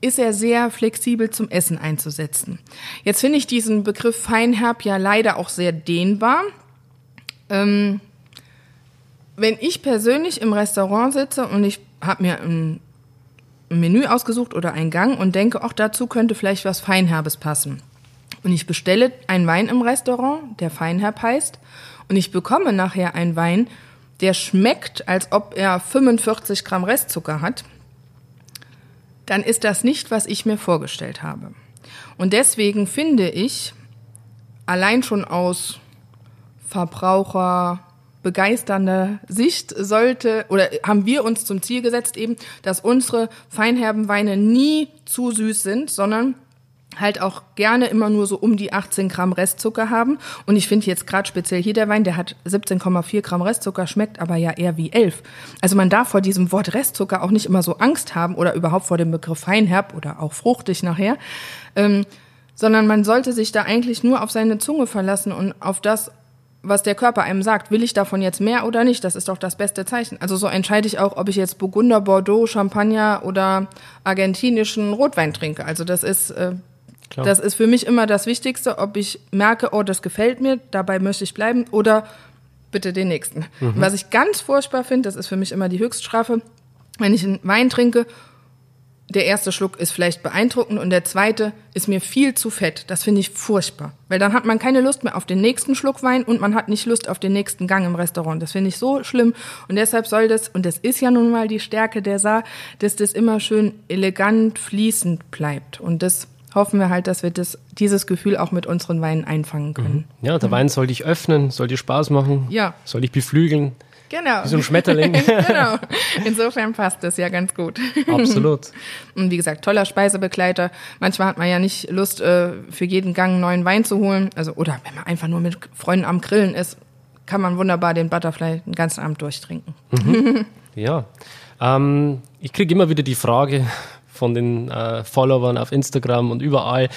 ist er sehr flexibel zum Essen einzusetzen. Jetzt finde ich diesen Begriff feinherb ja leider auch sehr dehnbar. Ähm, wenn ich persönlich im Restaurant sitze und ich habe mir ein Menü ausgesucht oder einen Gang und denke, auch dazu könnte vielleicht was Feinherbes passen. Und ich bestelle einen Wein im Restaurant, der Feinherb heißt, und ich bekomme nachher einen Wein, der schmeckt, als ob er 45 Gramm Restzucker hat, dann ist das nicht, was ich mir vorgestellt habe. Und deswegen finde ich, allein schon aus Verbraucher, begeisternde Sicht sollte oder haben wir uns zum Ziel gesetzt eben, dass unsere feinherben Weine nie zu süß sind, sondern halt auch gerne immer nur so um die 18 Gramm Restzucker haben. Und ich finde jetzt gerade speziell hier der Wein, der hat 17,4 Gramm Restzucker, schmeckt aber ja eher wie 11. Also man darf vor diesem Wort Restzucker auch nicht immer so Angst haben oder überhaupt vor dem Begriff feinherb oder auch fruchtig nachher, ähm, sondern man sollte sich da eigentlich nur auf seine Zunge verlassen und auf das, was der Körper einem sagt, will ich davon jetzt mehr oder nicht, das ist doch das beste Zeichen. Also so entscheide ich auch, ob ich jetzt Burgunder, Bordeaux, Champagner oder argentinischen Rotwein trinke. Also das ist, äh, das ist für mich immer das Wichtigste, ob ich merke, oh, das gefällt mir, dabei möchte ich bleiben oder bitte den nächsten. Mhm. Was ich ganz furchtbar finde, das ist für mich immer die Höchststrafe, wenn ich einen Wein trinke der erste Schluck ist vielleicht beeindruckend und der zweite ist mir viel zu fett. Das finde ich furchtbar. Weil dann hat man keine Lust mehr auf den nächsten Schluck Wein und man hat nicht Lust auf den nächsten Gang im Restaurant. Das finde ich so schlimm. Und deshalb soll das, und das ist ja nun mal die Stärke der Saar, dass das immer schön elegant fließend bleibt. Und das hoffen wir halt, dass wir das, dieses Gefühl auch mit unseren Weinen einfangen können. Mhm. Ja, der Wein soll dich öffnen, soll dir Spaß machen, ja. soll dich beflügeln. Genau. Wie so ein Schmetterling. [LAUGHS] genau. Insofern passt das ja ganz gut. Absolut. [LAUGHS] Und wie gesagt, toller Speisebegleiter. Manchmal hat man ja nicht Lust, äh, für jeden Gang einen neuen Wein zu holen. Also, oder wenn man einfach nur mit Freunden am Grillen ist, kann man wunderbar den Butterfly den ganzen Abend durchtrinken. Mhm. [LAUGHS] Ja. Ähm, ich kriege immer wieder die Frage von den äh, Followern auf Instagram und überall.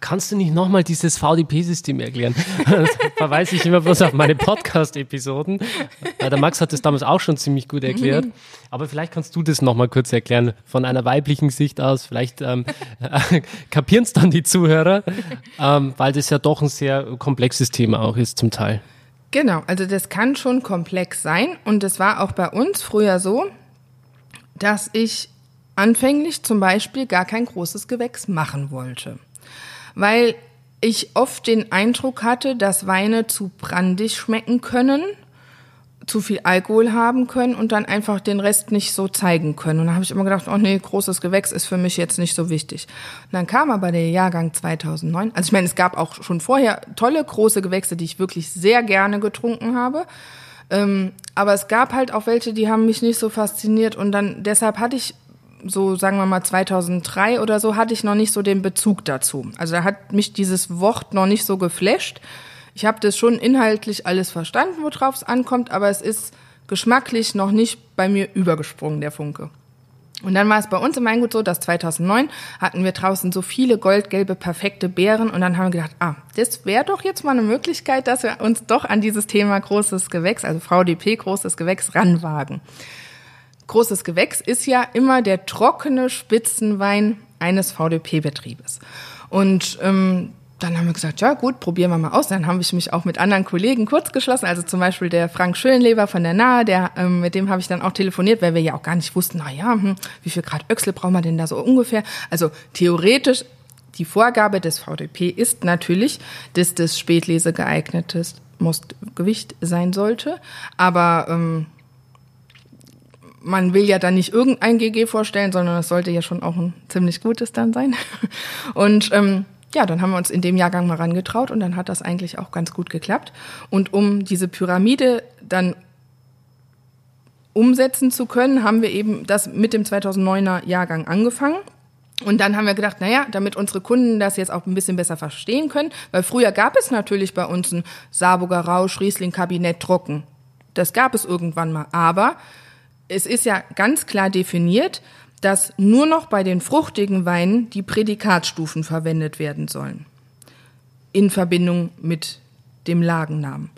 Kannst du nicht nochmal dieses VDP-System erklären? [LAUGHS] verweise ich immer bloß auf meine Podcast-Episoden. Äh, der Max hat das damals auch schon ziemlich gut erklärt. Aber vielleicht kannst du das nochmal kurz erklären, von einer weiblichen Sicht aus. Vielleicht ähm, [LAUGHS] äh, kapieren es dann die Zuhörer, ähm, weil das ja doch ein sehr komplexes Thema auch ist zum Teil. Genau, also das kann schon komplex sein. Und es war auch bei uns früher so, dass ich anfänglich zum Beispiel gar kein großes Gewächs machen wollte weil ich oft den Eindruck hatte, dass Weine zu brandig schmecken können, zu viel Alkohol haben können und dann einfach den Rest nicht so zeigen können. Und da habe ich immer gedacht, oh nee, großes Gewächs ist für mich jetzt nicht so wichtig. Und dann kam aber der Jahrgang 2009. Also ich meine, es gab auch schon vorher tolle große Gewächse, die ich wirklich sehr gerne getrunken habe. Ähm, aber es gab halt auch welche, die haben mich nicht so fasziniert und dann deshalb hatte ich so sagen wir mal 2003 oder so, hatte ich noch nicht so den Bezug dazu. Also da hat mich dieses Wort noch nicht so geflasht. Ich habe das schon inhaltlich alles verstanden, worauf es ankommt, aber es ist geschmacklich noch nicht bei mir übergesprungen, der Funke. Und dann war es bei uns im Weingut so, dass 2009 hatten wir draußen so viele goldgelbe, perfekte Beeren und dann haben wir gedacht, ah, das wäre doch jetzt mal eine Möglichkeit, dass wir uns doch an dieses Thema großes Gewächs, also VDP, großes Gewächs, ranwagen großes Gewächs ist ja immer der trockene Spitzenwein eines VDP-Betriebes. Und ähm, dann haben wir gesagt, ja gut, probieren wir mal aus. Dann habe ich mich auch mit anderen Kollegen kurzgeschlossen, also zum Beispiel der Frank Schönleber von der Nahe, der, ähm, mit dem habe ich dann auch telefoniert, weil wir ja auch gar nicht wussten, na ja, hm, wie viel Grad Öchsel brauchen wir denn da so ungefähr? Also theoretisch, die Vorgabe des VDP ist natürlich, dass das Spätlese geeignetes Mostgewicht sein sollte, aber ähm, man will ja dann nicht irgendein GG vorstellen, sondern es sollte ja schon auch ein ziemlich gutes dann sein. [LAUGHS] Und ähm, ja, dann haben wir uns in dem Jahrgang mal rangetraut und dann hat das eigentlich auch ganz gut geklappt. Und um diese Pyramide dann umsetzen zu können, haben wir eben das mit dem 2009er Jahrgang angefangen. Und dann haben wir gedacht, naja, damit unsere Kunden das jetzt auch ein bisschen besser verstehen können, weil früher gab es natürlich bei uns ein Saarburger Rausch, Riesling Kabinett trocken. Das gab es irgendwann mal. Aber es ist ja ganz klar definiert, dass nur noch bei den fruchtigen Weinen die Prädikatstufen verwendet werden sollen. In Verbindung mit dem Lagennamen.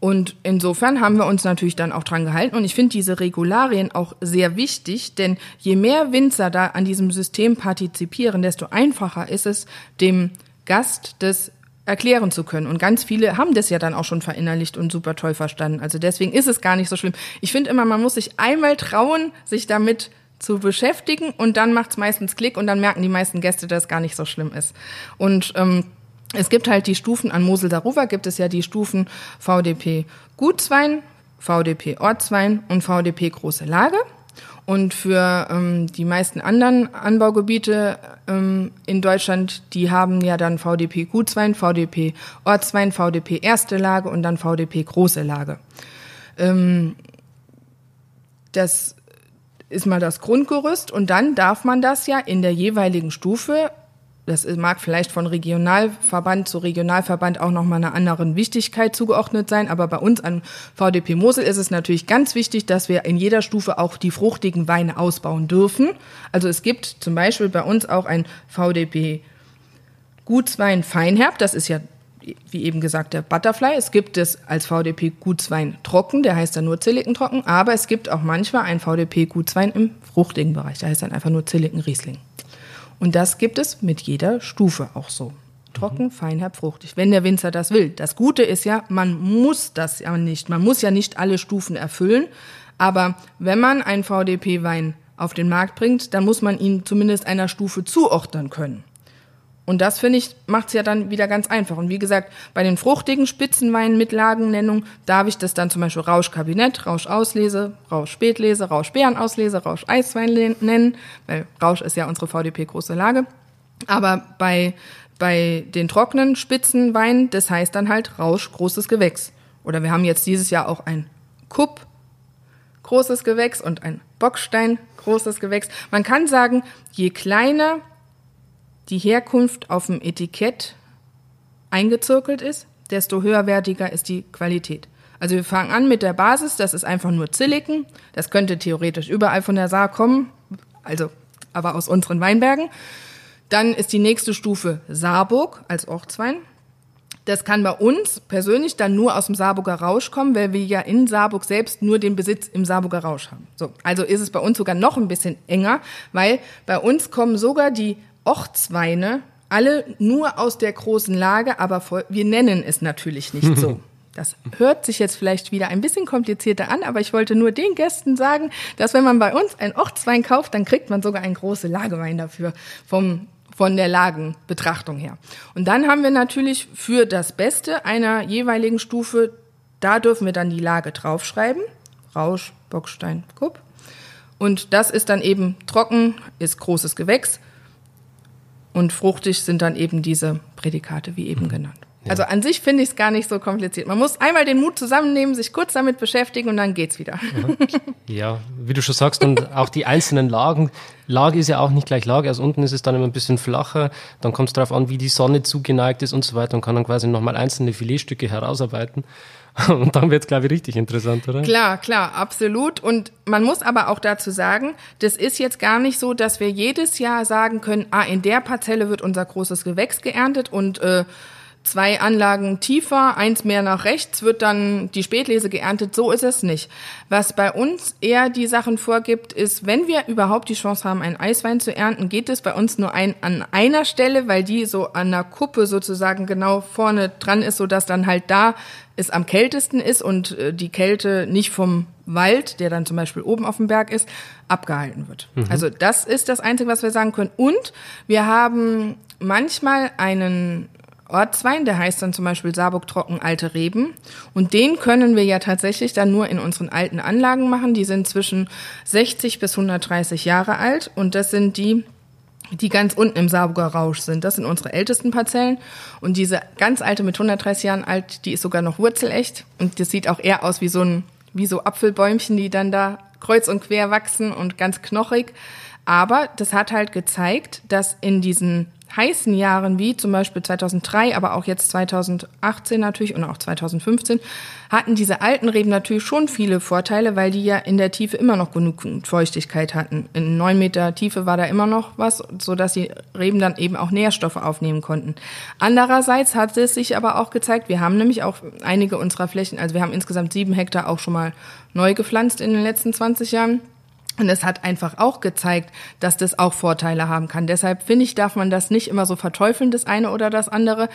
Und insofern haben wir uns natürlich dann auch dran gehalten. Und ich finde diese Regularien auch sehr wichtig, denn je mehr Winzer da an diesem System partizipieren, desto einfacher ist es, dem Gast das erklären zu können. Und ganz viele haben das ja dann auch schon verinnerlicht und super toll verstanden. Also deswegen ist es gar nicht so schlimm. Ich finde immer, man muss sich einmal trauen, sich damit zu beschäftigen und dann macht es meistens Klick und dann merken die meisten Gäste, dass es gar nicht so schlimm ist. Und ähm, es gibt halt die Stufen an Mosel Daruva, gibt es ja die Stufen VDP Gutswein, VDP Ortswein und VDP Große Lage. Und für ähm, die meisten anderen Anbaugebiete ähm, in Deutschland, die haben ja dann VDP Gutswein, VDP Ortswein, VDP erste Lage und dann VDP große Lage. Ähm, das ist mal das Grundgerüst und dann darf man das ja in der jeweiligen Stufe das mag vielleicht von Regionalverband zu Regionalverband auch nochmal einer anderen Wichtigkeit zugeordnet sein, aber bei uns an VDP Mosel ist es natürlich ganz wichtig, dass wir in jeder Stufe auch die fruchtigen Weine ausbauen dürfen. Also es gibt zum Beispiel bei uns auch ein VDP Gutswein Feinherb, das ist ja wie eben gesagt, der Butterfly. Es gibt es als VDP Gutswein trocken, der heißt dann nur Zilliken trocken, aber es gibt auch manchmal ein VDP Gutswein im fruchtigen Bereich, der heißt dann einfach nur Zilliken Riesling. Und das gibt es mit jeder Stufe auch so. Trocken, mhm. feinherb, fruchtig. Wenn der Winzer das will. Das Gute ist ja, man muss das ja nicht. Man muss ja nicht alle Stufen erfüllen. Aber wenn man einen VDP-Wein auf den Markt bringt, dann muss man ihn zumindest einer Stufe zuordnen können. Und das, finde ich, macht es ja dann wieder ganz einfach. Und wie gesagt, bei den fruchtigen Spitzenweinen mit Lagennennung darf ich das dann zum Beispiel Rauschkabinett, Rauschauslese, Rausch-Spätlese, Rausch-Bärenauslese, Rausch-Eiswein nennen, weil Rausch ist ja unsere VDP-große Lage. Aber bei, bei den trockenen Spitzenweinen, das heißt dann halt Rausch, großes Gewächs. Oder wir haben jetzt dieses Jahr auch ein Kupp, großes Gewächs und ein Bockstein, großes Gewächs. Man kann sagen, je kleiner die Herkunft auf dem Etikett eingezirkelt ist, desto höherwertiger ist die Qualität. Also wir fangen an mit der Basis, das ist einfach nur Zilliken. Das könnte theoretisch überall von der Saar kommen. Also aber aus unseren Weinbergen. Dann ist die nächste Stufe Saarburg als Ortswein. Das kann bei uns persönlich dann nur aus dem Saarburger Rausch kommen, weil wir ja in Saarburg selbst nur den Besitz im Saarburger Rausch haben. So, also ist es bei uns sogar noch ein bisschen enger, weil bei uns kommen sogar die Ortsweine alle nur aus der großen Lage, aber voll, wir nennen es natürlich nicht so. [LAUGHS] Das hört sich jetzt vielleicht wieder ein bisschen komplizierter an, aber ich wollte nur den Gästen sagen, dass wenn man bei uns einen Ortswein kauft, dann kriegt man sogar einen großen Lagewein dafür vom von der Lagenbetrachtung her. Und dann haben wir natürlich für das Beste einer jeweiligen Stufe, da dürfen wir dann die Lage draufschreiben. Rausch, Bockstein, Kupp. Und das ist dann eben trocken, ist großes Gewächs. Und fruchtig sind dann eben diese Prädikate, wie eben genannt. Also an sich finde ich es gar nicht so kompliziert. Man muss einmal den Mut zusammennehmen, sich kurz damit beschäftigen und dann geht's wieder. [LAUGHS] Ja, wie du schon sagst, und auch die einzelnen Lagen. Lage ist ja auch nicht gleich Lage. Also unten ist es dann immer ein bisschen flacher. Dann kommt es darauf an, wie die Sonne zugeneigt ist und so weiter und kann dann quasi nochmal einzelne Filetstücke herausarbeiten. [LAUGHS] Und dann wird es, glaube ich, richtig interessant, oder? Klar, klar, absolut. Und man muss aber auch dazu sagen, das ist jetzt gar nicht so, dass wir jedes Jahr sagen können, ah, in der Parzelle wird unser großes Gewächs geerntet und äh, zwei Anlagen tiefer, eins mehr nach rechts, wird dann die Spätlese geerntet. So ist es nicht. Was bei uns eher die Sachen vorgibt, ist, wenn wir überhaupt die Chance haben, einen Eiswein zu ernten, geht es bei uns nur ein, an einer Stelle, weil die so an der Kuppe sozusagen genau vorne dran ist, so dass dann halt da es am kältesten ist und äh, die Kälte nicht vom Wald, der dann zum Beispiel oben auf dem Berg ist, abgehalten wird. Mhm. Also das ist das Einzige, was wir sagen können. Und wir haben manchmal einen Ortswein, der heißt dann zum Beispiel Saarburg Trocken Alte Reben. Und den können wir ja tatsächlich dann nur in unseren alten Anlagen machen. Die sind zwischen 60 bis 130 Jahre alt. Und das sind die, die ganz unten im Saarburger Rausch sind. Das sind unsere ältesten Parzellen. Und diese ganz alte mit 130 Jahren alt, die ist sogar noch wurzelecht. Und das sieht auch eher aus wie so ein, wie so Apfelbäumchen, die dann da kreuz und quer wachsen und ganz knochig. Aber das hat halt gezeigt, dass in diesen heißen Jahren wie zum Beispiel 2003, aber auch jetzt 2018 natürlich und auch 2015, hatten diese alten Reben natürlich schon viele Vorteile, weil die ja in der Tiefe immer noch genug Feuchtigkeit hatten. In neun Meter Tiefe war da immer noch was, so dass die Reben dann eben auch Nährstoffe aufnehmen konnten. Andererseits hat es sich aber auch gezeigt, wir haben nämlich auch einige unserer Flächen, also wir haben insgesamt sieben Hektar auch schon mal neu gepflanzt in den letzten 20 Jahren und es hat einfach auch gezeigt, dass das auch Vorteile haben kann. Deshalb finde ich, darf man das nicht immer so verteufeln, das eine oder das andere.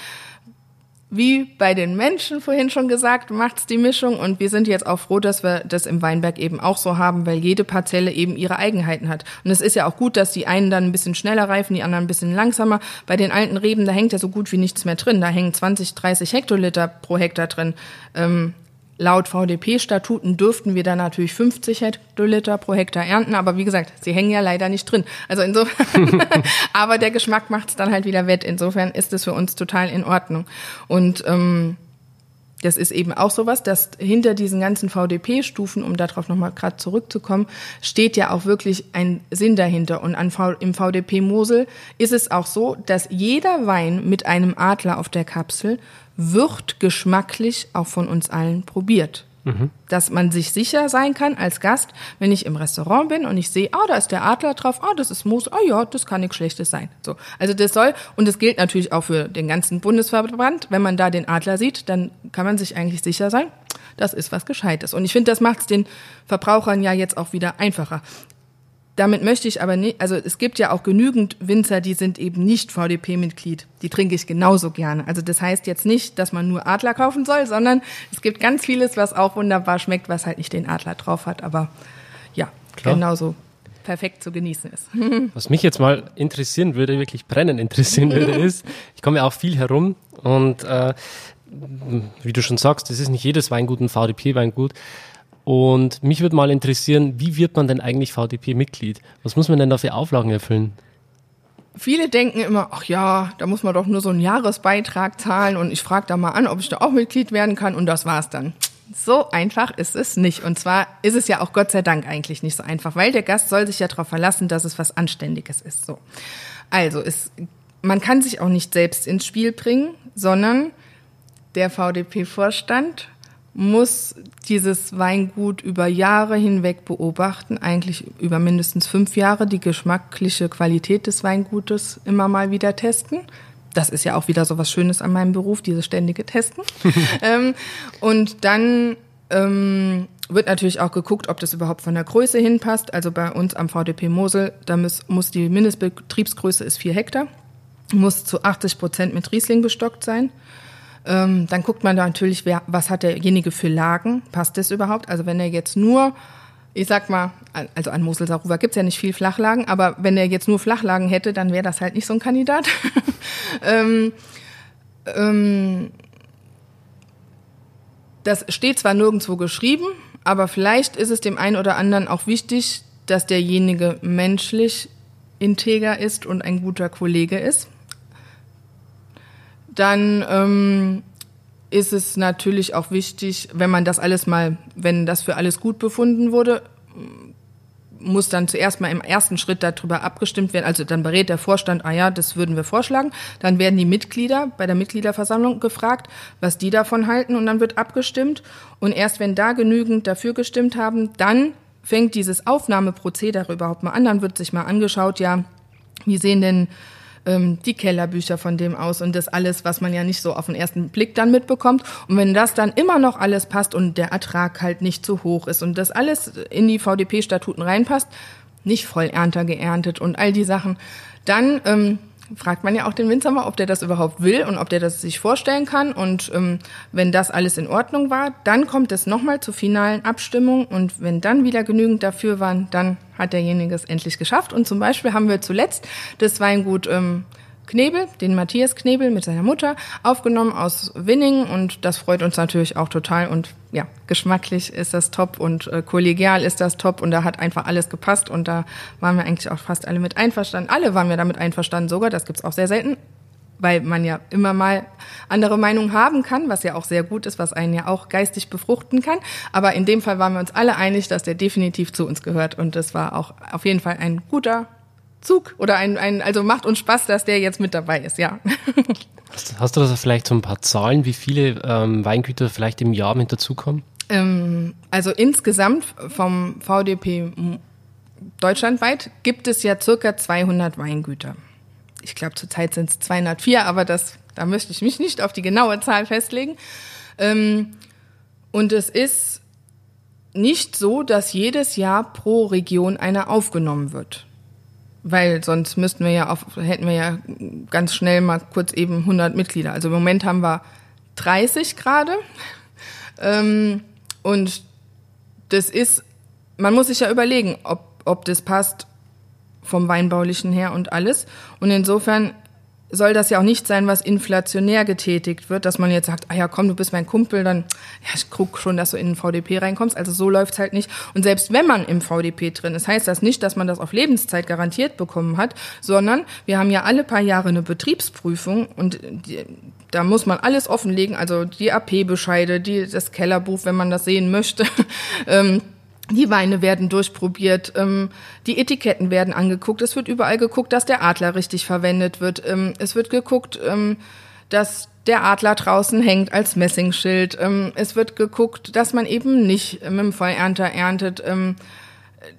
Wie bei den Menschen vorhin schon gesagt, macht's die Mischung und wir sind jetzt auch froh, dass wir das im Weinberg eben auch so haben, weil jede Parzelle eben ihre Eigenheiten hat. Und es ist ja auch gut, dass die einen dann ein bisschen schneller reifen, die anderen ein bisschen langsamer. Bei den alten Reben, da hängt ja so gut wie nichts mehr drin. Da hängen 20, 30 Hektoliter pro Hektar drin. Ähm, Laut VDP-Statuten dürften wir da natürlich 50 Hektoliter pro Hektar ernten, aber wie gesagt, sie hängen ja leider nicht drin. Also insofern, [LAUGHS] aber der Geschmack macht es dann halt wieder wett. Insofern ist es für uns total in Ordnung. Und ähm, das ist eben auch sowas, dass hinter diesen ganzen VDP-Stufen, um darauf nochmal gerade zurückzukommen, steht ja auch wirklich ein Sinn dahinter. Und an v im VDP Mosel ist es auch so, dass jeder Wein mit einem Adler auf der Kapsel wird geschmacklich auch von uns allen probiert. Mhm. Dass man sich sicher sein kann als Gast, wenn ich im Restaurant bin und ich sehe, ah, da ist der Adler drauf, ah, das ist Moos, ah ja, das kann nichts Schlechtes sein. So. Also das soll, und das gilt natürlich auch für den ganzen Bundesverband, wenn man da den Adler sieht, dann kann man sich eigentlich sicher sein, das ist was Gescheites. Und ich finde, das macht es den Verbrauchern ja jetzt auch wieder einfacher. Damit möchte ich aber nicht, also es gibt ja auch genügend Winzer, die sind eben nicht VDP-Mitglied. Die trinke ich genauso gerne. Also das heißt jetzt nicht, dass man nur Adler kaufen soll, sondern es gibt ganz vieles, was auch wunderbar schmeckt, was halt nicht den Adler drauf hat. Aber ja, Klar. genauso perfekt zu genießen ist. [LAUGHS] Was mich jetzt mal interessieren würde, wirklich brennend interessieren würde, [LAUGHS] ist, ich komme ja auch viel herum und äh, wie du schon sagst, es ist nicht jedes Weingut ein VDP-Weingut. Und mich würde mal interessieren, wie wird man denn eigentlich VDP-Mitglied? Was muss man denn da für Auflagen erfüllen? Viele denken immer, ach ja, da muss man doch nur so einen Jahresbeitrag zahlen und ich frage da mal an, ob ich da auch Mitglied werden kann und das war's dann. So einfach ist es nicht. Und zwar ist es ja auch Gott sei Dank eigentlich nicht so einfach, weil der Gast soll sich ja darauf verlassen, dass es was Anständiges ist. So. Also, es, man kann sich auch nicht selbst ins Spiel bringen, sondern der VDP-Vorstand muss dieses Weingut über Jahre hinweg beobachten, eigentlich über mindestens fünf Jahre die geschmackliche Qualität des Weingutes immer mal wieder testen. Das ist ja auch wieder so was Schönes an meinem Beruf, dieses ständige Testen. [LAUGHS] ähm, und dann ähm, wird natürlich auch geguckt, ob das überhaupt von der Größe hinpasst. Also bei uns am VDP Mosel, da muss, muss die Mindestbetriebsgröße ist vier Hektar, muss zu 80 Prozent mit Riesling bestockt sein. Ähm, dann guckt man da natürlich, wer, was hat derjenige für Lagen, passt das überhaupt? Also wenn er jetzt nur, ich sag mal, also an Mosel Saruwa gibt's ja nicht viel Flachlagen, aber wenn er jetzt nur Flachlagen hätte, dann wäre das halt nicht so ein Kandidat. [LAUGHS] ähm, ähm, das steht zwar nirgendwo geschrieben, aber vielleicht ist es dem einen oder anderen auch wichtig, dass derjenige menschlich integer ist und ein guter Kollege ist dann ähm, ist es natürlich auch wichtig, wenn man das alles mal, wenn das für alles gut befunden wurde, muss dann zuerst mal im ersten Schritt darüber abgestimmt werden. Also dann berät der Vorstand, ah ja, das würden wir vorschlagen. Dann werden die Mitglieder bei der Mitgliederversammlung gefragt, was die davon halten und dann wird abgestimmt. Und erst wenn da genügend dafür gestimmt haben, dann fängt dieses Aufnahmeprozedere überhaupt mal an. Dann wird sich mal angeschaut, ja, wie sehen denn ähm, die Kellerbücher von dem aus und das alles, was man ja nicht so auf den ersten Blick dann mitbekommt. Und wenn das dann immer noch alles passt und der Ertrag halt nicht zu hoch ist und das alles in die VDP-Statuten reinpasst, nicht Vollernter geerntet und all die Sachen, dann ähm, fragt man ja auch den Winzer mal, ob der das überhaupt will und ob der das sich vorstellen kann. Und ähm, wenn das alles in Ordnung war, dann kommt es nochmal zur finalen Abstimmung. Und wenn dann wieder genügend dafür waren, dann hat derjenige es endlich geschafft. Und zum Beispiel haben wir zuletzt das Weingut ähm, Knebel, den Matthias Knebel mit seiner Mutter, aufgenommen aus Winning und das freut uns natürlich auch total. Und ja, geschmacklich ist das top und äh, kollegial ist das top. Und da hat einfach alles gepasst. Und da waren wir eigentlich auch fast alle mit einverstanden. Alle waren wir damit einverstanden sogar, das gibt's auch sehr selten, weil man ja immer mal andere Meinungen haben kann, was ja auch sehr gut ist, was einen ja auch geistig befruchten kann. Aber in dem Fall waren wir uns alle einig, dass der definitiv zu uns gehört. Und das war auch auf jeden Fall ein guter Zug oder ein, ein, also macht uns Spaß, dass der jetzt mit dabei ist, ja. [LAUGHS] Hast du da vielleicht so ein paar Zahlen, wie viele ähm, Weingüter vielleicht im Jahr mit dazukommen? Ähm, also insgesamt vom VDP deutschlandweit gibt es ja circa 200 Weingüter. Ich glaube, zurzeit sind es 204, aber das, da möchte ich mich nicht auf die genaue Zahl festlegen. Ähm, und es ist nicht so, dass jedes Jahr pro Region einer aufgenommen wird weil sonst müssten wir ja auf, hätten wir ja ganz schnell mal kurz eben 100 Mitglieder. Also im Moment haben wir 30 gerade. Ähm, und das ist, man muss sich ja überlegen, ob, ob das passt vom Weinbaulichen her und alles. Und insofern soll das ja auch nicht sein, was inflationär getätigt wird, dass man jetzt sagt, ah ja, komm, du bist mein Kumpel, dann, ja, ich guck schon, dass du in den VDP reinkommst. Also so läuft's halt nicht. Und selbst wenn man im VDP drin ist, heißt das nicht, dass man das auf Lebenszeit garantiert bekommen hat, sondern wir haben ja alle paar Jahre eine Betriebsprüfung und die, da muss man alles offenlegen, also die AP-Bescheide, die, das Kellerbuch, wenn man das sehen möchte. [LAUGHS] ähm, die Weine werden durchprobiert, ähm, die Etiketten werden angeguckt. Es wird überall geguckt, dass der Adler richtig verwendet wird. Ähm, es wird geguckt, ähm, dass der Adler draußen hängt als Messingschild. Ähm, es wird geguckt, dass man eben nicht mit dem Vollernter erntet.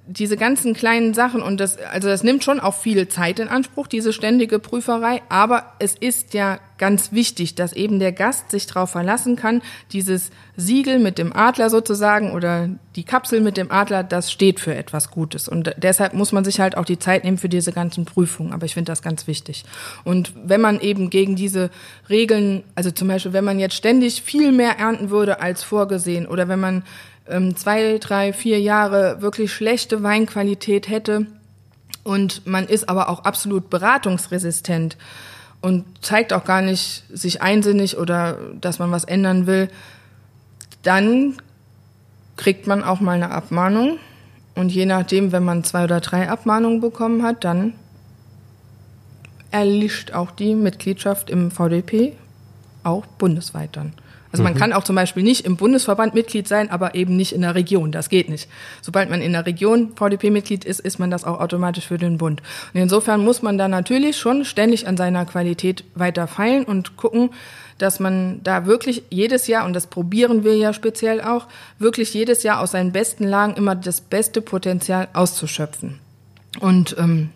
Diese ganzen kleinen Sachen und das, also das nimmt schon auch viel Zeit in Anspruch, diese ständige Prüferei, aber es ist ja ganz wichtig, dass eben der Gast sich darauf verlassen kann, dieses Siegel mit dem Adler sozusagen oder die Kapsel mit dem Adler, das steht für etwas Gutes. Und deshalb muss man sich halt auch die Zeit nehmen für diese ganzen Prüfungen, aber ich finde das ganz wichtig. Und wenn man eben gegen diese Regeln, also zum Beispiel, wenn man jetzt ständig viel mehr ernten würde als vorgesehen oder wenn man ähm, zwei, drei, vier Jahre wirklich schlechte Weinqualität hätte und man ist aber auch absolut beratungsresistent und zeigt auch gar nicht sich einsinnig oder dass man was ändern will, dann kriegt man auch mal eine Abmahnung. Und je nachdem, wenn man zwei oder drei Abmahnungen bekommen hat, dann erlischt auch die Mitgliedschaft im VDP, auch bundesweit dann. Also man mhm. kann auch zum Beispiel nicht im Bundesverband Mitglied sein, aber eben nicht in der Region. Das geht nicht. Sobald man in der Region VDP-Mitglied ist, ist man das auch automatisch für den Bund. Und insofern muss man da natürlich schon ständig an seiner Qualität weiter feilen und gucken, dass man da wirklich jedes Jahr, und das probieren wir ja speziell auch, wirklich jedes Jahr aus seinen besten Lagen immer das beste Potenzial auszuschöpfen. Und ähm,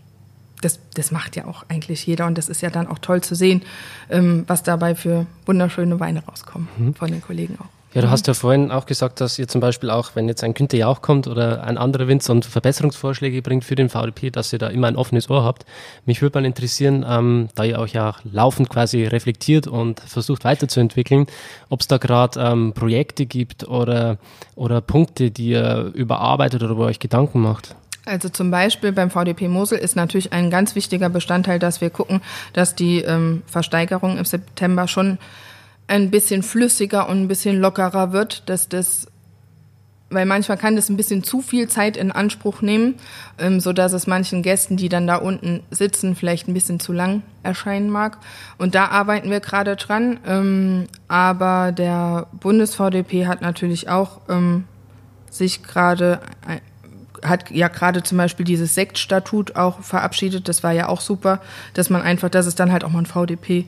das, das macht ja auch eigentlich jeder und das ist ja dann auch toll zu sehen, ähm, was dabei für wunderschöne Weine rauskommen mhm. von den Kollegen auch. Ja, du hast ja vorhin auch gesagt, dass ihr zum Beispiel auch, wenn jetzt ein Günther Jauch kommt oder ein anderer Winzer und Verbesserungsvorschläge bringt für den VDP, dass ihr da immer ein offenes Ohr habt. Mich würde mal interessieren, ähm, da ihr euch ja laufend quasi reflektiert und versucht weiterzuentwickeln, ob es da gerade ähm, Projekte gibt oder, oder Punkte, die ihr überarbeitet oder wo ihr euch Gedanken macht. Also zum Beispiel beim VDP Mosel ist natürlich ein ganz wichtiger Bestandteil, dass wir gucken, dass die ähm, Versteigerung im September schon ein bisschen flüssiger und ein bisschen lockerer wird, dass das weil manchmal kann das ein bisschen zu viel Zeit in Anspruch nehmen, ähm, so dass es manchen Gästen, die dann da unten sitzen, vielleicht ein bisschen zu lang erscheinen mag. Und da arbeiten wir gerade dran. Ähm, aber der Bundes-VDP hat natürlich auch ähm, sich gerade hat ja gerade zum Beispiel dieses Sektstatut auch verabschiedet. Das war ja auch super, dass man einfach, dass es dann halt auch mal ein VDP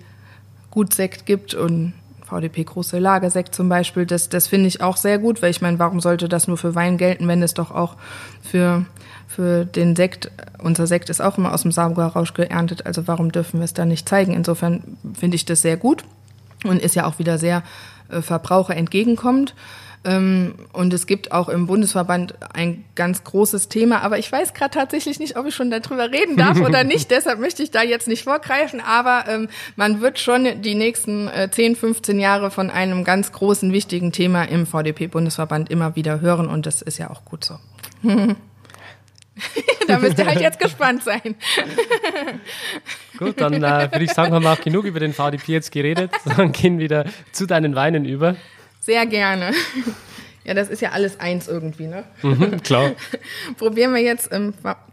gut Sekt gibt und VDP große Lagersekt zum Beispiel. Das, das finde ich auch sehr gut, weil ich meine, warum sollte das nur für Wein gelten, wenn es doch auch für, für den Sekt, unser Sekt ist auch immer aus dem Saugerrausch geerntet, also warum dürfen wir es dann nicht zeigen? Insofern finde ich das sehr gut und ist ja auch wieder sehr äh, Verbraucher entgegenkommt. Ähm, und es gibt auch im Bundesverband ein ganz großes Thema, aber ich weiß gerade tatsächlich nicht, ob ich schon darüber reden darf oder [LAUGHS] nicht. Deshalb möchte ich da jetzt nicht vorgreifen, aber ähm, man wird schon die nächsten äh, 10, 15 Jahre von einem ganz großen, wichtigen Thema im VDP-Bundesverband immer wieder hören und das ist ja auch gut so. [LAUGHS] da müsst ihr halt jetzt gespannt sein. [LAUGHS] Gut, dann äh, würde ich sagen, haben wir auch genug über den VDP jetzt geredet. Dann gehen wir wieder zu deinen Weinen über. Sehr gerne. Ja, das ist ja alles eins irgendwie, ne? Mhm, klar. [LAUGHS] Probieren wir jetzt ähm,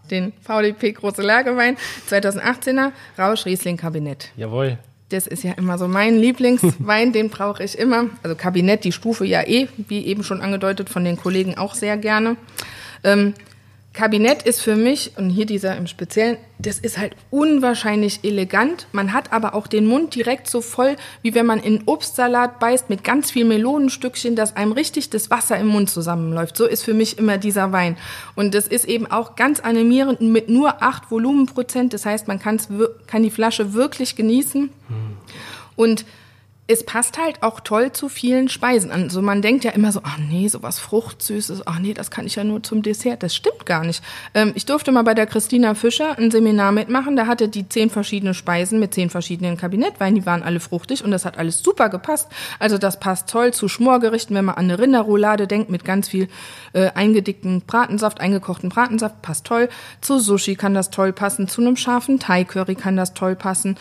den VDP Große Lagerwein 2018er Rausch Riesling Kabinett. Jawohl. Das ist ja immer so mein Lieblingswein, [LAUGHS] den brauche ich immer. Also Kabinett, die Stufe ja eh, wie eben schon angedeutet von den Kollegen auch sehr gerne. Ähm, Kabinett ist für mich, und hier dieser im Speziellen, das ist halt unwahrscheinlich elegant. Man hat aber auch den Mund direkt so voll, wie wenn man in Obstsalat beißt mit ganz viel Melonenstückchen, dass einem richtig das Wasser im Mund zusammenläuft. So ist für mich immer dieser Wein. Und das ist eben auch ganz animierend mit nur acht Volumenprozent. Das heißt, man kann die Flasche wirklich genießen. Hm. Und es passt halt auch toll zu vielen Speisen. Also man denkt ja immer so, ach nee, sowas Fruchtsüßes, ach nee, das kann ich ja nur zum Dessert. Das stimmt gar nicht. Ähm, ich durfte mal bei der Christina Fischer ein Seminar mitmachen. Da hatte die zehn verschiedene Speisen mit zehn verschiedenen Kabinettweinen. Die waren alle fruchtig und das hat alles super gepasst. Also das passt toll zu Schmorgerichten, wenn man an eine Rinderroulade denkt mit ganz viel äh, eingedickten Bratensaft, eingekochten Bratensaft, passt toll. Zu Sushi kann das toll passen. Zu einem scharfen Thai-Curry kann das toll passen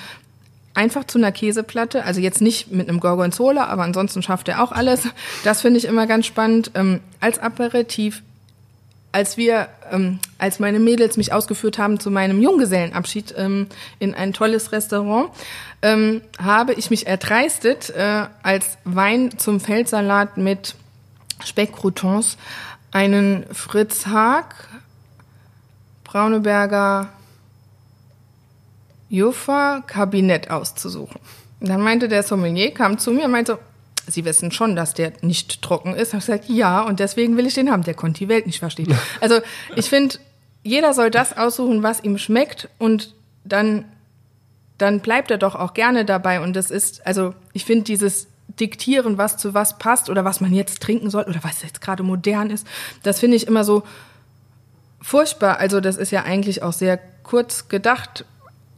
einfach zu einer Käseplatte, also jetzt nicht mit einem Gorgonzola, aber ansonsten schafft er auch alles. Das finde ich immer ganz spannend. Ähm, als Aperitif, als wir, ähm, als meine Mädels mich ausgeführt haben zu meinem Junggesellenabschied ähm, in ein tolles Restaurant, ähm, habe ich mich erdreistet, äh, als Wein zum Feldsalat mit Speckcroutons einen Fritz Haag, Brauneberger Juffa-Kabinett auszusuchen. Dann meinte der Sommelier, kam zu mir und meinte, Sie wissen schon, dass der nicht trocken ist. Ich gesagt, ja, und deswegen will ich den haben. Der konnte die Welt nicht verstehen. [LAUGHS] Also ich finde, jeder soll das aussuchen, was ihm schmeckt und dann, dann bleibt er doch auch gerne dabei. Und das ist, also ich finde dieses Diktieren, was zu was passt oder was man jetzt trinken soll oder was jetzt gerade modern ist, das finde ich immer so furchtbar. Also das ist ja eigentlich auch sehr kurz gedacht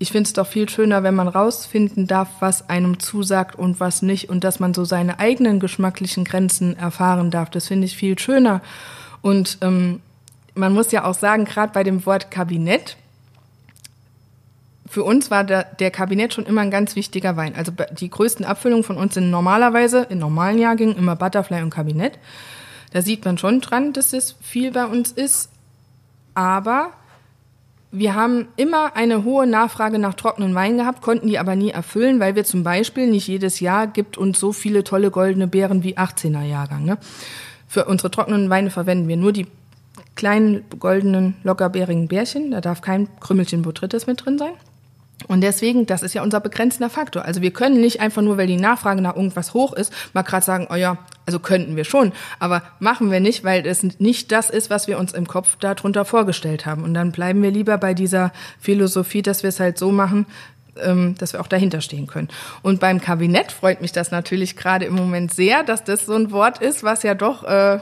ich finde es doch viel schöner, wenn man rausfinden darf, was einem zusagt und was nicht und dass man so seine eigenen geschmacklichen Grenzen erfahren darf. Das finde ich viel schöner. Und ähm, man muss ja auch sagen, gerade bei dem Wort Kabinett, für uns war der, der Kabinett schon immer ein ganz wichtiger Wein. Also die größten Abfüllungen von uns sind normalerweise in normalen Jahrgängen immer Butterfly und Kabinett. Da sieht man schon dran, dass es viel bei uns ist. Aber wir haben immer eine hohe Nachfrage nach trockenen Wein gehabt, konnten die aber nie erfüllen, weil wir zum Beispiel nicht jedes Jahr gibt uns so viele tolle goldene Beeren wie 18er Jahrgang. Ne? Für unsere trockenen Weine verwenden wir nur die kleinen goldenen lockerbeerigen Bärchen. Da darf kein Krümmelchen Botrytis mit drin sein. Und deswegen, das ist ja unser begrenzender Faktor. Also wir können nicht einfach nur, weil die Nachfrage nach irgendwas hoch ist, mal gerade sagen, oh ja, also könnten wir schon, aber machen wir nicht, weil es nicht das ist, was wir uns im Kopf darunter vorgestellt haben. Und dann bleiben wir lieber bei dieser Philosophie, dass wir es halt so machen, ähm, dass wir auch dahinter stehen können. Und beim Kabinett freut mich das natürlich gerade im Moment sehr, dass das so ein Wort ist, was ja doch äh,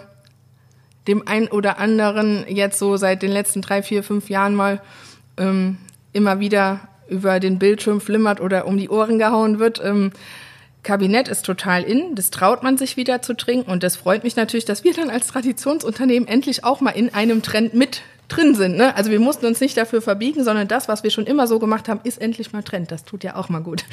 dem einen oder anderen jetzt so seit den letzten drei, vier, fünf Jahren mal ähm, immer wieder über den Bildschirm flimmert oder um die Ohren gehauen wird. Ähm, Kabinett ist total in, das traut man sich wieder zu trinken und das freut mich natürlich, dass wir dann als Traditionsunternehmen endlich auch mal in einem Trend mit drin sind. Ne? Also wir mussten uns nicht dafür verbiegen, sondern das, was wir schon immer so gemacht haben, ist endlich mal Trend. Das tut ja auch mal gut.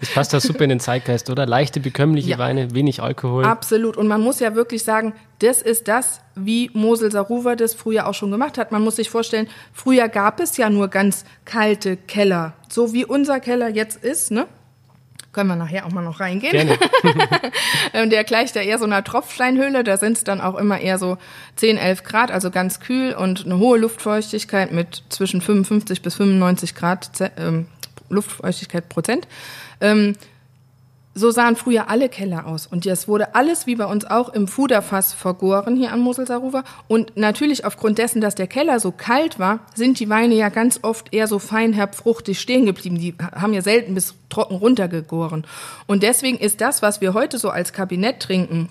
das passt ja super in den Zeitgeist, oder? Leichte, bekömmliche ja. Weine, wenig Alkohol. Absolut. Und man muss ja wirklich sagen, das ist das, wie Mosel Saruwa das früher auch schon gemacht hat. Man muss sich vorstellen, früher gab es ja nur ganz kalte Keller, so wie unser Keller jetzt ist, ne? Können wir nachher auch mal noch reingehen. Gerne. [LAUGHS] Ähm, der gleicht ja eher so einer Tropfsteinhöhle. Da sind es dann auch immer eher so 10, 11 Grad, also ganz kühl und eine hohe Luftfeuchtigkeit mit zwischen 55 bis 95 Grad ähm, Luftfeuchtigkeit Prozent. Ähm, so sahen früher alle Keller aus. Und es wurde alles, wie bei uns auch, im Fuderfass vergoren hier an Moselsarufer. Und natürlich aufgrund dessen, dass der Keller so kalt war, sind die Weine ja ganz oft eher so feinherb fruchtig stehen geblieben. Die haben ja selten bis trocken runtergegoren. Und deswegen ist das, was wir heute so als Kabinett trinken,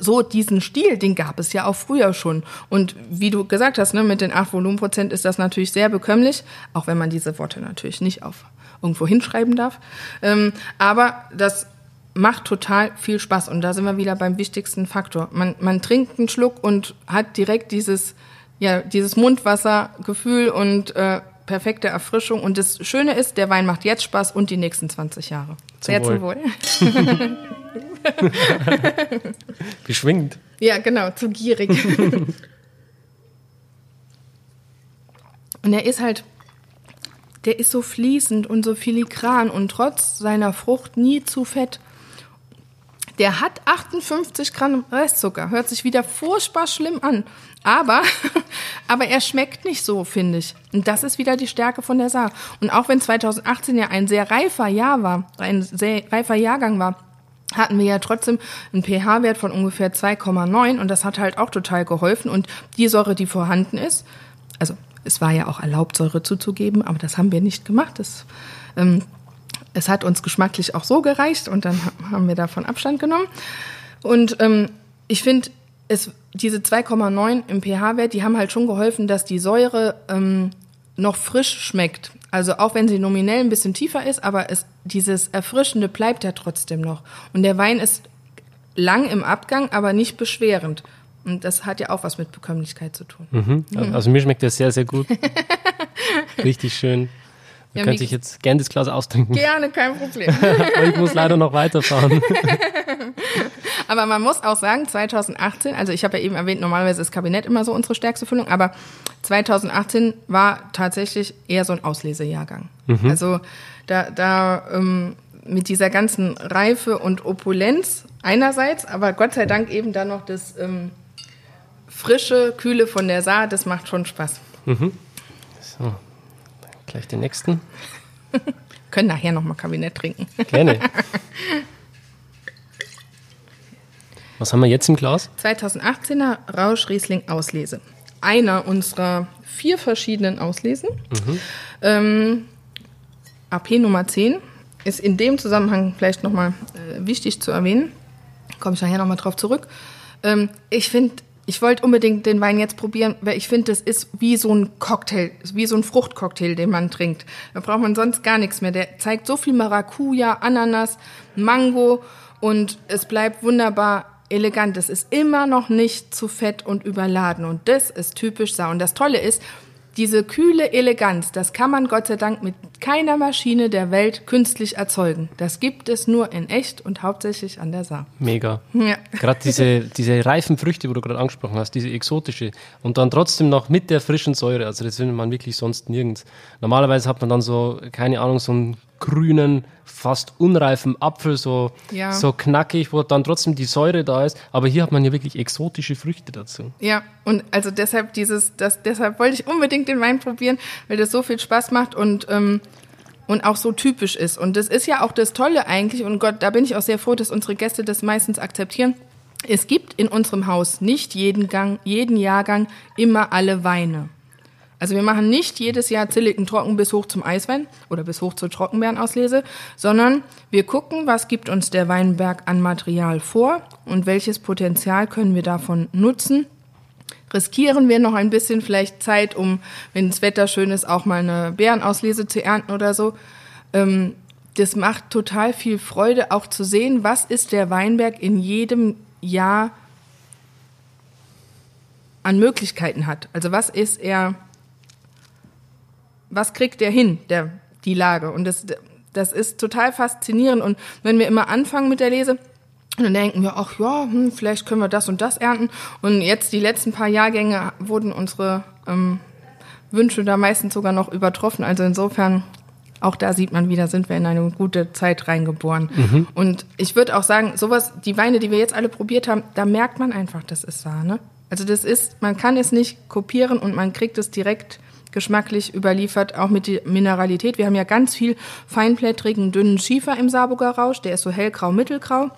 so diesen Stil, den gab es ja auch früher schon. Und wie du gesagt hast, ne, mit den 8 Volumenprozent ist das natürlich sehr bekömmlich, auch wenn man diese Worte natürlich nicht auf irgendwo hinschreiben darf. Ähm, aber das macht total viel Spaß. Und da sind wir wieder beim wichtigsten Faktor. Man, man trinkt einen Schluck und hat direkt dieses, ja, dieses Mundwassergefühl und äh, perfekte Erfrischung. Und das Schöne ist, der Wein macht jetzt Spaß und die nächsten 20 Jahre. Zum Sehr Wohl. zum Wohl. Beschwingt. [LAUGHS] Ja, genau, zu gierig. [LAUGHS] und er ist halt der ist so fließend und so filigran und trotz seiner Frucht nie zu fett. Der hat 58 Gramm Restzucker. Hört sich wieder furchtbar schlimm an. Aber, [LAUGHS] aber er schmeckt nicht so, finde ich. Und das ist wieder die Stärke von der Saar. Und auch wenn 2018 ja ein sehr reifer Jahr war, ein sehr reifer Jahrgang war, hatten wir ja trotzdem einen pH-Wert von ungefähr 2,9 und das hat halt auch total geholfen. Und die Säure, die vorhanden ist, also es war ja auch erlaubt, Säure zuzugeben, aber das haben wir nicht gemacht. Das, ähm, es hat uns geschmacklich auch so gereicht und dann haben wir davon Abstand genommen. Und ähm, ich finde, es, diese 2,9 im pH-Wert, die haben halt schon geholfen, dass die Säure ähm, noch frisch schmeckt. Also auch wenn sie nominell ein bisschen tiefer ist, aber es, dieses Erfrischende bleibt ja trotzdem noch. Und der Wein ist lang im Abgang, aber nicht beschwerend. Und das hat ja auch was mit Bekömmlichkeit zu tun. Mhm. Mhm. Also mir schmeckt das sehr, sehr gut. [LAUGHS] Richtig schön. Man ja, könnte sich jetzt gerne das Glas austrinken. Gerne, kein Problem. [LAUGHS] ich muss leider noch weiterfahren. [LAUGHS] aber man muss auch sagen, 2018, also ich habe ja eben erwähnt, normalerweise ist Kabinett immer so unsere stärkste Füllung, aber 2018 war tatsächlich eher so ein Auslesejahrgang. Mhm. Also da, da ähm, mit dieser ganzen Reife und Opulenz einerseits, aber Gott sei Dank eben dann noch das ähm, frische, kühle von der Saar, das macht schon Spaß. Mhm. So, gleich den nächsten. [LAUGHS] Können nachher nochmal Kabinett trinken. Gerne. [LAUGHS] Was haben wir jetzt im Glas? 2018er Rausch Riesling Auslese. Einer unserer vier verschiedenen Auslesen. Mhm. Ähm, AP Nummer 10 ist in dem Zusammenhang vielleicht nochmal äh, wichtig zu erwähnen. Komme ich nachher nochmal drauf zurück. Ähm, ich finde ich wollte unbedingt den Wein jetzt probieren, weil ich finde, das ist wie so ein Cocktail, wie so ein Fruchtcocktail, den man trinkt. Da braucht man sonst gar nichts mehr. Der zeigt so viel Maracuja, Ananas, Mango und es bleibt wunderbar elegant. Es ist immer noch nicht zu fett und überladen und das ist typisch Sau. Und das Tolle ist, diese kühle Eleganz, das kann man Gott sei Dank mit keiner Maschine der Welt künstlich erzeugen. Das gibt es nur in echt und hauptsächlich an der Saar. Mega. Ja. Gerade diese, diese reifen Früchte, wo du gerade angesprochen hast, diese exotische und dann trotzdem noch mit der frischen Säure, also das findet man wirklich sonst nirgends. Normalerweise hat man dann so, keine Ahnung, so einen grünen, fast unreifen Apfel, so, Ja. so knackig, wo dann trotzdem die Säure da ist, aber hier hat man ja wirklich exotische Früchte dazu. Ja, und also deshalb dieses, das, deshalb wollte ich unbedingt den Wein probieren, weil das so viel Spaß macht und ähm, und auch so typisch ist. Und das ist ja auch das Tolle eigentlich. Und Gott, da bin ich auch sehr froh, dass unsere Gäste das meistens akzeptieren. Es gibt in unserem Haus nicht jeden Gang, jeden Jahrgang immer alle Weine. Also wir machen nicht jedes Jahr Zilliken trocken bis hoch zum Eiswein oder bis hoch zur Trockenbeerenauslese, sondern wir gucken, was gibt uns der Weinberg an Material vor und welches Potenzial können wir davon nutzen. Riskieren wir noch ein bisschen vielleicht Zeit, um, wenn das Wetter schön ist, auch mal eine Beerenauslese zu ernten oder so. Ähm, das macht total viel Freude, auch zu sehen, was ist der Weinberg in jedem Jahr an Möglichkeiten hat. Also was ist er, was kriegt er hin, der, die Lage? Und das, das ist total faszinierend. Und wenn wir immer anfangen mit der Lese, dann denken wir, ach ja, hm, vielleicht können wir das und das ernten. Und jetzt die letzten paar Jahrgänge wurden unsere ähm, Wünsche da meistens sogar noch übertroffen. Also insofern, auch da sieht man wieder, sind wir in eine gute Zeit reingeboren. Und ich würde auch sagen, sowas, die Weine, die wir jetzt alle probiert haben, da merkt man einfach, das ist Sahne. Also das ist, man kann es nicht kopieren und man kriegt es direkt geschmacklich überliefert, auch mit der Mineralität. Wir haben ja ganz viel feinblättrigen, dünnen Schiefer im Saarburger Rausch, der ist so hellgrau, mittelgrau.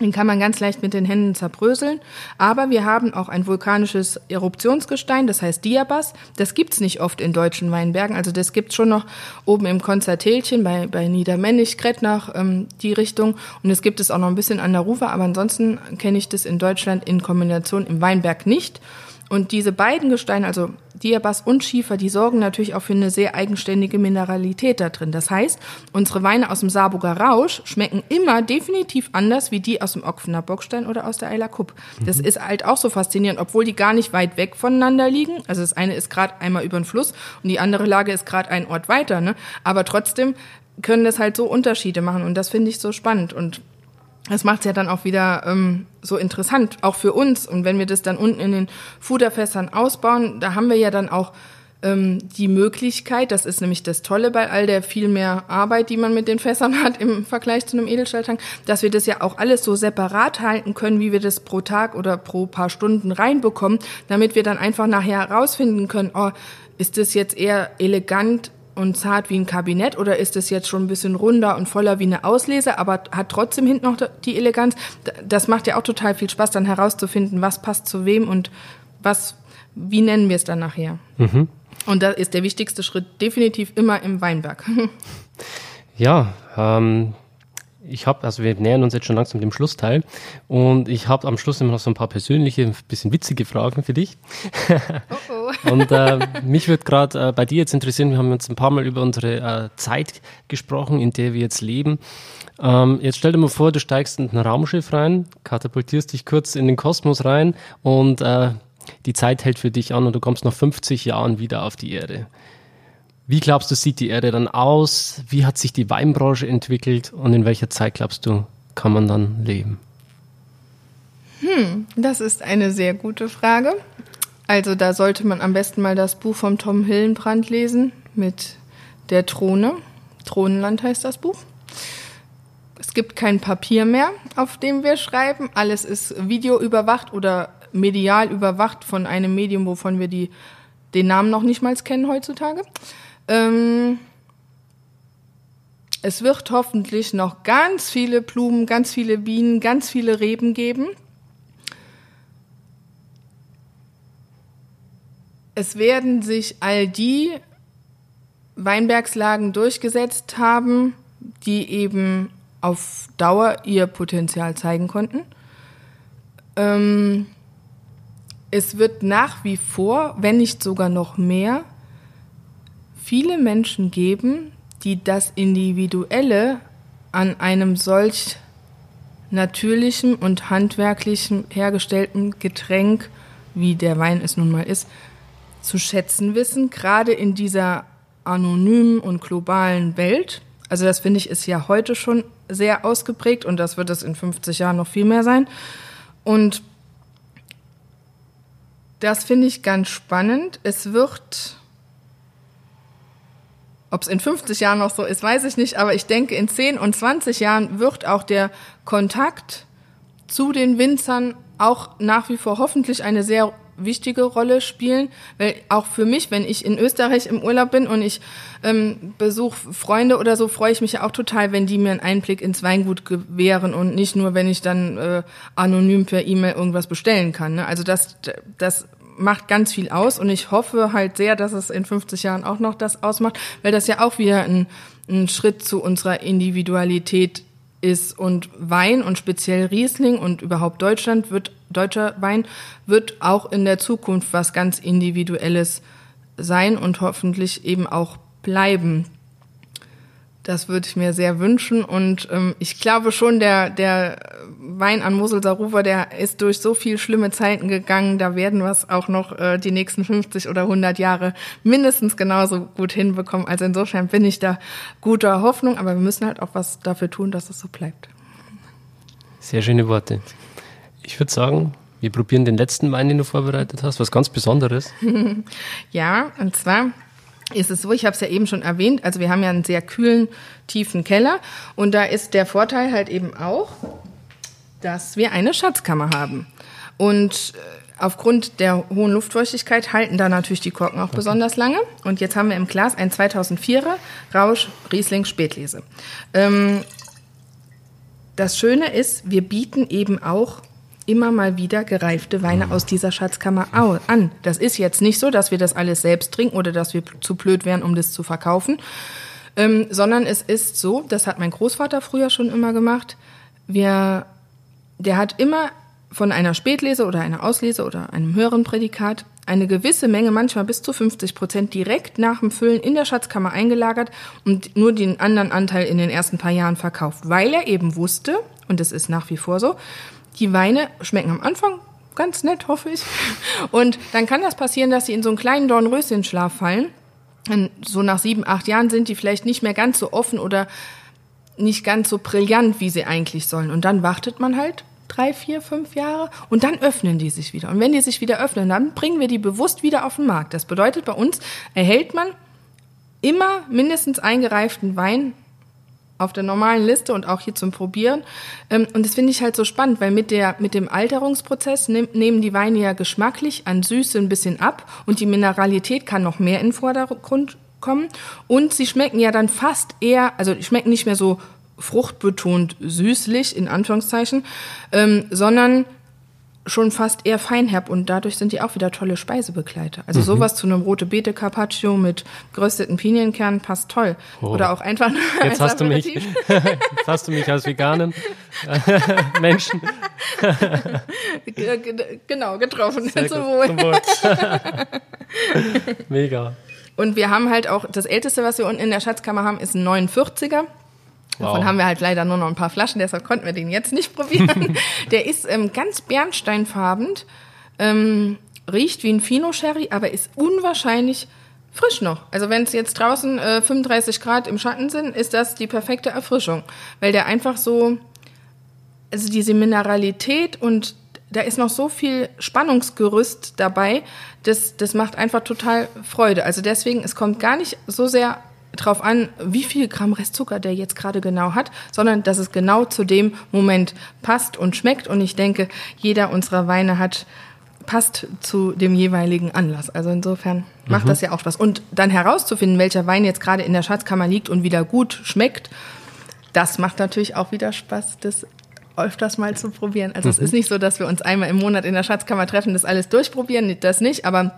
Den kann man ganz leicht mit den Händen zerbröseln. Aber wir haben auch ein vulkanisches Eruptionsgestein, das heißt Diabas. Das gibt's nicht oft in deutschen Weinbergen. Also das gibt's schon noch oben im Konzertälchen bei, bei Niedermännich, Kretnach, ähm, die Richtung. Und es gibt es auch noch ein bisschen an der Ruwer. Aber ansonsten kenne ich das in Deutschland in Kombination im Weinberg nicht. Und diese beiden Gesteine, also Diabas und Schiefer, die sorgen natürlich auch für eine sehr eigenständige Mineralität da drin. Das heißt, unsere Weine aus dem Saarburger Rausch schmecken immer definitiv anders wie die aus dem Ockfener Bockstein oder aus der Eiler Kupp. Das ist halt auch so faszinierend, obwohl die gar nicht weit weg voneinander liegen. Also das eine ist gerade einmal über den Fluss und die andere Lage ist gerade ein Ort weiter. Ne? Aber trotzdem können das halt so Unterschiede machen und das finde ich so spannend und das macht es ja dann auch wieder ähm, so interessant, auch für uns. Und wenn wir das dann unten in den Fuderfässern ausbauen, da haben wir ja dann auch ähm, die Möglichkeit, das ist nämlich das Tolle bei all der viel mehr Arbeit, die man mit den Fässern [LAUGHS] hat im Vergleich zu einem Edelstahltank, dass wir das ja auch alles so separat halten können, wie wir das pro Tag oder pro paar Stunden reinbekommen, damit wir dann einfach nachher herausfinden können, oh, ist das jetzt eher elegant und zart wie ein Kabinett oder ist es jetzt schon ein bisschen runder und voller wie eine Auslese, aber hat trotzdem hinten noch die Eleganz? Das macht ja auch total viel Spaß, dann herauszufinden, was passt zu wem und was, wie nennen wir es dann nachher. Und da ist der wichtigste Schritt definitiv immer im Weinberg. [LAUGHS] Ja, ähm, ich habe, also wir nähern uns jetzt schon langsam dem Schlussteil und ich habe am Schluss immer noch so ein paar persönliche, ein bisschen witzige Fragen für dich. [LAUGHS] Und äh, mich würde gerade äh, bei dir jetzt interessieren, wir haben jetzt ein paar Mal über unsere äh, Zeit gesprochen, in der wir jetzt leben. Ähm, jetzt stell dir mal vor, du steigst in ein Raumschiff rein, katapultierst dich kurz in den Kosmos rein und äh, die Zeit hält für dich an und du kommst nach 50 Jahren wieder auf die Erde. Wie glaubst du, sieht die Erde dann aus? Wie hat sich die Weinbranche entwickelt und in welcher Zeit glaubst du, kann man dann leben? Das ist eine sehr gute Frage. Also da sollte man am besten mal das Buch vom Tom Hillenbrand lesen mit der Throne. Thronenland heißt das Buch. Es gibt kein Papier mehr, auf dem wir schreiben. Alles ist videoüberwacht oder medial überwacht von einem Medium, wovon wir die, den Namen noch nicht mal kennen heutzutage. Ähm, es wird hoffentlich noch ganz viele Blumen, ganz viele Bienen, ganz viele Reben geben. Es werden sich all die Weinbergslagen durchgesetzt haben, die eben auf Dauer ihr Potenzial zeigen konnten. Ähm, es wird nach wie vor, wenn nicht sogar noch mehr, viele Menschen geben, die das Individuelle an einem solch natürlichen und handwerklichen hergestellten Getränk, wie der Wein es nun mal ist, zu schätzen wissen, gerade in dieser anonymen und globalen Welt. Also das finde ich ist ja heute schon sehr ausgeprägt und das wird es in 50 Jahren noch viel mehr sein. Und das finde ich ganz spannend. Es wird, ob es in 50 Jahren noch so ist, weiß ich nicht, aber ich denke, in 10 und 20 Jahren wird auch der Kontakt zu den Winzern auch nach wie vor hoffentlich eine sehr wichtige Rolle spielen, weil auch für mich, wenn ich in Österreich im Urlaub bin und ich ähm, besuche Freunde oder so, freue ich mich ja auch total, wenn die mir einen Einblick ins Weingut gewähren und nicht nur, wenn ich dann äh, anonym per E-Mail irgendwas bestellen kann. Ne? Also das, das macht ganz viel aus und ich hoffe halt sehr, dass es in 50 Jahren auch noch das ausmacht, weil das ja auch wieder ein, ein Schritt zu unserer Individualität ist und Wein und speziell Riesling und überhaupt Deutschland wird deutscher Wein wird auch in der Zukunft was ganz individuelles sein und hoffentlich eben auch bleiben. Das würde ich mir sehr wünschen und ähm, ich glaube schon, der, der Wein an Moselser Rufer, der ist durch so viel schlimme Zeiten gegangen, da werden wir es auch noch äh, die nächsten 50 oder 100 Jahre mindestens genauso gut hinbekommen. Also insofern bin ich da guter Hoffnung, aber wir müssen halt auch was dafür tun, dass es so bleibt. Sehr schöne Worte. Ich würde sagen, wir probieren den letzten Wein, den du vorbereitet hast, was ganz Besonderes. [LAUGHS] ja, und zwar ist es so, ich habe es ja eben schon erwähnt, also wir haben ja einen sehr kühlen, tiefen Keller und da ist der Vorteil halt eben auch, dass wir eine Schatzkammer haben. Und äh, aufgrund der hohen Luftfeuchtigkeit halten da natürlich die Korken auch okay. besonders lange. Und jetzt haben wir im Glas ein 2004er Rausch Riesling Spätlese. Ähm, das Schöne ist, wir bieten eben auch immer mal wieder gereifte Weine aus dieser Schatzkammer an. Das ist jetzt nicht so, dass wir das alles selbst trinken oder dass wir zu blöd wären, um das zu verkaufen, ähm, sondern es ist so, das hat mein Großvater früher schon immer gemacht, wir, der hat immer von einer Spätlese oder einer Auslese oder einem höheren Prädikat eine gewisse Menge, manchmal bis zu 50 Prozent, direkt nach dem Füllen in der Schatzkammer eingelagert und nur den anderen Anteil in den ersten paar Jahren verkauft, weil er eben wusste, und es ist nach wie vor so, die Weine schmecken am Anfang ganz nett, hoffe ich. Und dann kann das passieren, dass sie in so einen kleinen Dornröschenschlaf fallen. Und so nach sieben, acht Jahren sind die vielleicht nicht mehr ganz so offen oder nicht ganz so brillant, wie sie eigentlich sollen. Und dann wartet man halt drei, vier, fünf Jahre und dann öffnen die sich wieder. Und wenn die sich wieder öffnen, dann bringen wir die bewusst wieder auf den Markt. Das bedeutet, bei uns erhält man immer mindestens eingereiften Wein auf der normalen Liste und auch hier zum Probieren. Ähm, und das finde ich halt so spannend, weil mit, der, mit dem Alterungsprozess nehmen die Weine ja geschmacklich an Süße ein bisschen ab und die Mineralität kann noch mehr in den Vordergrund kommen. Und sie schmecken ja dann fast eher, also schmecken nicht mehr so fruchtbetont süßlich, in Anführungszeichen, ähm, sondern schon fast eher feinherb und dadurch sind die auch wieder tolle Speisebegleiter. Also mhm. sowas zu einem rote Beete Carpaccio mit gerösteten Pinienkernen passt toll. Oh. Oder auch einfach Jetzt hast du mich [LAUGHS] Jetzt hast du mich als veganen [LAUGHS] Menschen genau getroffen. Sehr zum Wohl. Zum Wohl. [LAUGHS] Mega. Und wir haben halt auch das älteste, was wir unten in der Schatzkammer haben, ist ein 49er. Davon wow. haben wir halt leider nur noch ein paar Flaschen, deshalb konnten wir den jetzt nicht probieren. [LAUGHS] der ist ähm, ganz bernsteinfarben, ähm, riecht wie ein Fino-Sherry, aber ist unwahrscheinlich frisch noch. Also wenn es jetzt draußen äh, 35 Grad im Schatten sind, ist das die perfekte Erfrischung, weil der einfach so, also diese Mineralität und da ist noch so viel Spannungsgerüst dabei, das, das macht einfach total Freude. Also deswegen, es kommt gar nicht so sehr drauf an, wie viel Gramm Restzucker der jetzt gerade genau hat, sondern dass es genau zu dem Moment passt und schmeckt. Und ich denke, jeder unserer Weine hat passt zu dem jeweiligen Anlass. Also insofern macht mhm. das ja auch Spaß. Und dann herauszufinden, welcher Wein jetzt gerade in der Schatzkammer liegt und wieder gut schmeckt, das macht natürlich auch wieder Spaß, das öfters mal zu probieren. Also mhm. es ist nicht so, dass wir uns einmal im Monat in der Schatzkammer treffen, das alles durchprobieren, das nicht, aber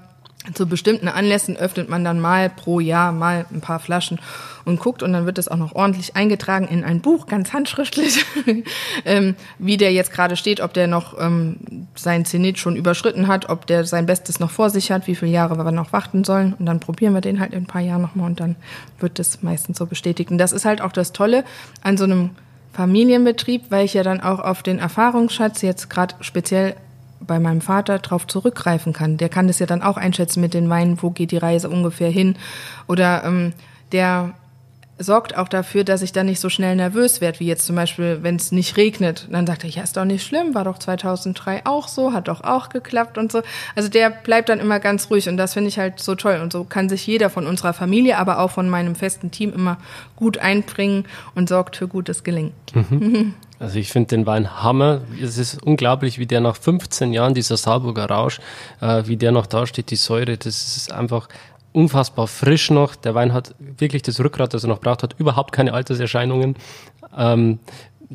zu bestimmten Anlässen öffnet man dann mal pro Jahr mal ein paar Flaschen und guckt und dann wird das auch noch ordentlich eingetragen in ein Buch, ganz handschriftlich, [LAUGHS] ähm, wie der jetzt gerade steht, ob der noch ähm, sein Zenit schon überschritten hat, ob der sein Bestes noch vor sich hat, wie viele Jahre wir noch warten sollen und dann probieren wir den halt in ein paar Jahren nochmal und dann wird das meistens so bestätigt. Und das ist halt auch das Tolle an so einem Familienbetrieb, weil ich ja dann auch auf den Erfahrungsschatz jetzt gerade speziell bei meinem Vater drauf zurückgreifen kann. Der kann das ja dann auch einschätzen mit den Weinen, wo geht die Reise ungefähr hin. Oder ähm, der sorgt auch dafür, dass ich dann nicht so schnell nervös werde, wie jetzt zum Beispiel, wenn es nicht regnet. Dann sagt er, ja, ist doch nicht schlimm, war doch 2003 auch so, hat doch auch geklappt und so. Also der bleibt dann immer ganz ruhig und das finde ich halt so toll. Und so kann sich jeder von unserer Familie, aber auch von meinem festen Team immer gut einbringen und sorgt für gutes Gelingen. Mhm. [LAUGHS] Also ich finde den Wein Hammer. Es ist unglaublich, wie der nach 15 Jahren, dieser Saarburger Rausch, äh, wie der noch da steht, die Säure, das ist einfach unfassbar frisch noch. Der Wein hat wirklich das Rückgrat, das er noch braucht, hat überhaupt keine Alterserscheinungen. Ähm,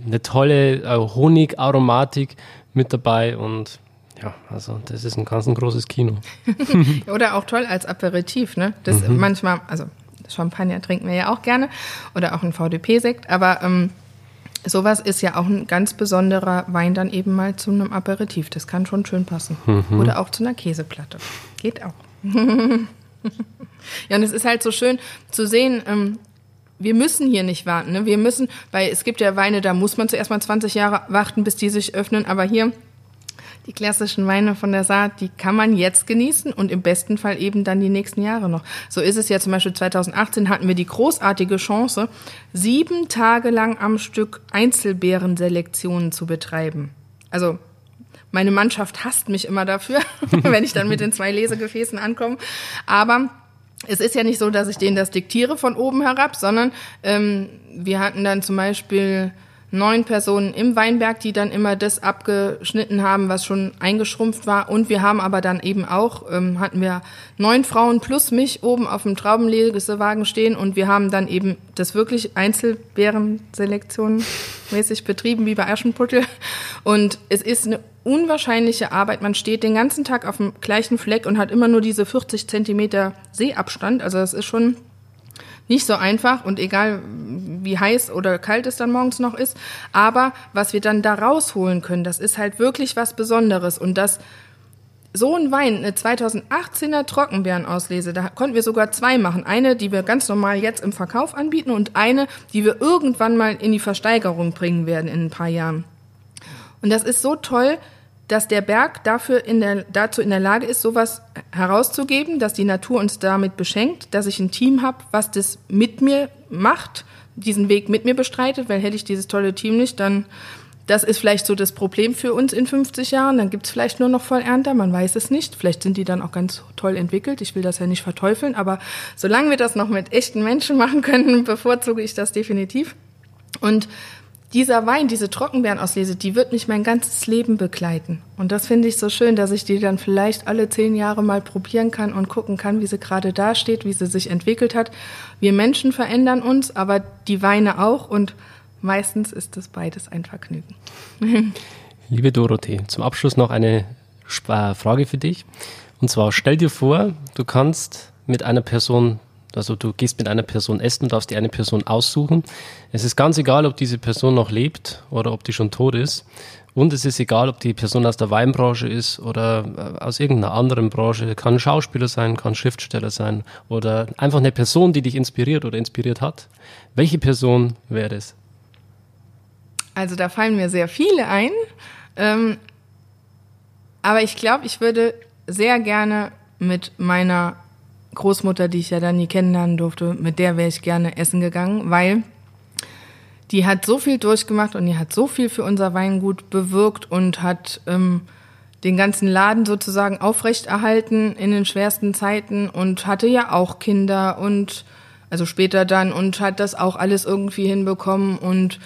eine tolle äh, Honigaromatik mit dabei und ja, also das ist ein ganz ein großes Kino. [LAUGHS] oder auch toll als Aperitif, ne? Das mhm. manchmal, also Champagner trinken wir ja auch gerne oder auch ein VDP-Sekt, aber ähm, sowas ist ja auch ein ganz besonderer Wein dann eben mal zu einem Aperitif. Das kann schon schön passen. Mhm. Oder auch zu einer Käseplatte. Geht auch. [LAUGHS] ja, und es ist halt so schön zu sehen, ähm, wir müssen hier nicht warten. Ne? Wir müssen, weil es gibt ja Weine, da muss man zuerst mal 20 Jahre warten, bis die sich öffnen. Aber hier, die klassischen Weine von der Saat, die kann man jetzt genießen und im besten Fall eben dann die nächsten Jahre noch. So ist es ja zum Beispiel 2018 hatten wir die großartige Chance, sieben Tage lang am Stück Einzelbeerenselektionen zu betreiben. Also meine Mannschaft hasst mich immer dafür, [LAUGHS] wenn ich dann mit den zwei Lesegefäßen ankomme. Aber es ist ja nicht so, dass ich denen das diktiere von oben herab, sondern ähm, wir hatten dann zum Beispiel neun Personen im Weinberg, die dann immer das abgeschnitten haben, was schon eingeschrumpft war. Und wir haben aber dann eben auch, ähm, hatten wir neun Frauen plus mich oben auf dem Traubenlegewagen stehen und wir haben dann eben das wirklich Einzelbeerenselektion mäßig betrieben, wie bei Aschenputtel. Und es ist eine unwahrscheinliche Arbeit. Man steht den ganzen Tag auf dem gleichen Fleck und hat immer nur diese 40 Zentimeter Seeabstand. Also das ist schon nicht so einfach und egal wie heiß oder kalt es dann morgens noch ist. Aber was wir dann da rausholen können, das ist halt wirklich was Besonderes und das so ein Wein, eine 2018er Trockenbeerenauslese, da konnten wir sogar zwei machen. Eine, die wir ganz normal jetzt im Verkauf anbieten und eine, die wir irgendwann mal in die Versteigerung bringen werden in ein paar Jahren. Und das ist so toll, dass der Berg dafür in der, dazu in der Lage ist, sowas herauszugeben, dass die Natur uns damit beschenkt, dass ich ein Team habe, was das mit mir macht, diesen Weg mit mir bestreitet, weil hätte ich dieses tolle Team nicht, dann das ist vielleicht so das Problem für uns in 50 Jahren. Dann gibt es vielleicht nur noch Vollernter, man weiß es nicht. Vielleicht sind die dann auch ganz toll entwickelt. Ich will das ja nicht verteufeln, aber solange wir das noch mit echten Menschen machen können, [LAUGHS] bevorzuge ich das definitiv. Und dieser Wein, diese Trockenbeerenauslese, die wird mich mein ganzes Leben begleiten. Und das finde ich so schön, dass ich die dann vielleicht alle zehn Jahre mal probieren kann und gucken kann, wie sie gerade da steht, wie sie sich entwickelt hat. Wir Menschen verändern uns, aber die Weine auch und meistens ist das beides ein Vergnügen. [LAUGHS] Liebe Dorothee, zum Abschluss noch eine Frage für dich. Und zwar stell dir vor, du kannst mit einer Person also du gehst mit einer Person essen, darfst dir eine Person aussuchen. Es ist ganz egal, ob diese Person noch lebt oder ob die schon tot ist. Und es ist egal, ob die Person aus der Weinbranche ist oder äh, aus irgendeiner anderen Branche. Kann Schauspieler sein, kann Schriftsteller sein oder einfach eine Person, die dich inspiriert oder inspiriert hat. Welche Person wäre es? Also da fallen mir sehr viele ein. Ähm, aber ich glaube, ich würde sehr gerne mit meiner Großmutter, die ich ja dann nie kennenlernen durfte, mit der wäre ich gerne essen gegangen, weil die hat so viel durchgemacht und die hat so viel für unser Weingut bewirkt und hat ähm, den ganzen Laden sozusagen aufrechterhalten in den schwersten Zeiten und hatte ja auch Kinder und also später dann und hat das auch alles irgendwie hinbekommen und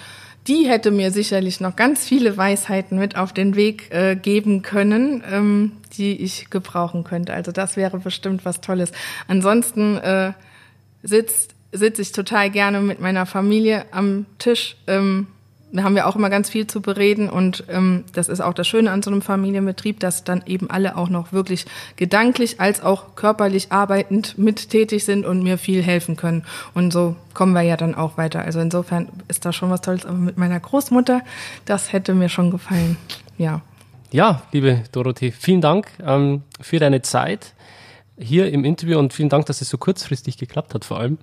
die hätte mir sicherlich noch ganz viele Weisheiten mit auf den Weg äh, geben können, ähm, die ich gebrauchen könnte. Also das wäre bestimmt was Tolles. Ansonsten äh, sitzt sitze ich total gerne mit meiner Familie am Tisch. Ähm, da haben wir auch immer ganz viel zu bereden und ähm, das ist auch das Schöne an so einem Familienbetrieb, dass dann eben alle auch noch wirklich gedanklich als auch körperlich arbeitend mit tätig sind und mir viel helfen können. Und so kommen wir ja dann auch weiter. Also insofern ist da schon was Tolles. Aber mit meiner Großmutter, das hätte mir schon gefallen. Ja. Ja, liebe Dorothee, vielen Dank ähm, für deine Zeit hier im Interview und vielen Dank, dass es so kurzfristig geklappt hat vor allem.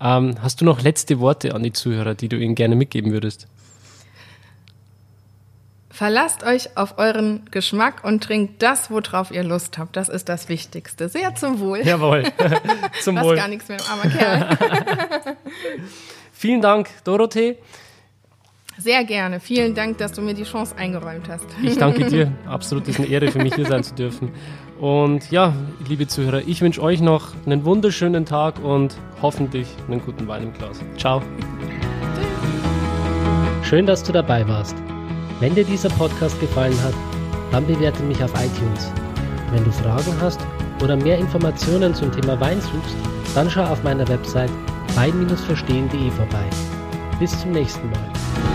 Ähm, hast du noch letzte Worte an die Zuhörer, die du ihnen gerne mitgeben würdest? Verlasst euch auf euren Geschmack und trinkt das, worauf ihr Lust habt. Das ist das Wichtigste. Sehr zum Wohl. Jawohl. [LAUGHS] [LAUGHS] zum Was Wohl. gar nichts mehr, armer Kerl. [LAUGHS] Vielen Dank, Dorothee. Sehr gerne. Vielen Dank, dass du mir die Chance eingeräumt hast. Ich danke dir. Absolut ist eine Ehre für mich, hier sein zu dürfen. Und ja, liebe Zuhörer, ich wünsche euch noch einen wunderschönen Tag und hoffentlich einen guten Wein im Glas. Ciao. Schön, dass du dabei warst. Wenn dir dieser Podcast gefallen hat, dann bewerte mich auf iTunes. Wenn du Fragen hast oder mehr Informationen zum Thema Wein suchst, dann schau auf meiner Website wein-verstehen.de vorbei. Bis zum nächsten Mal.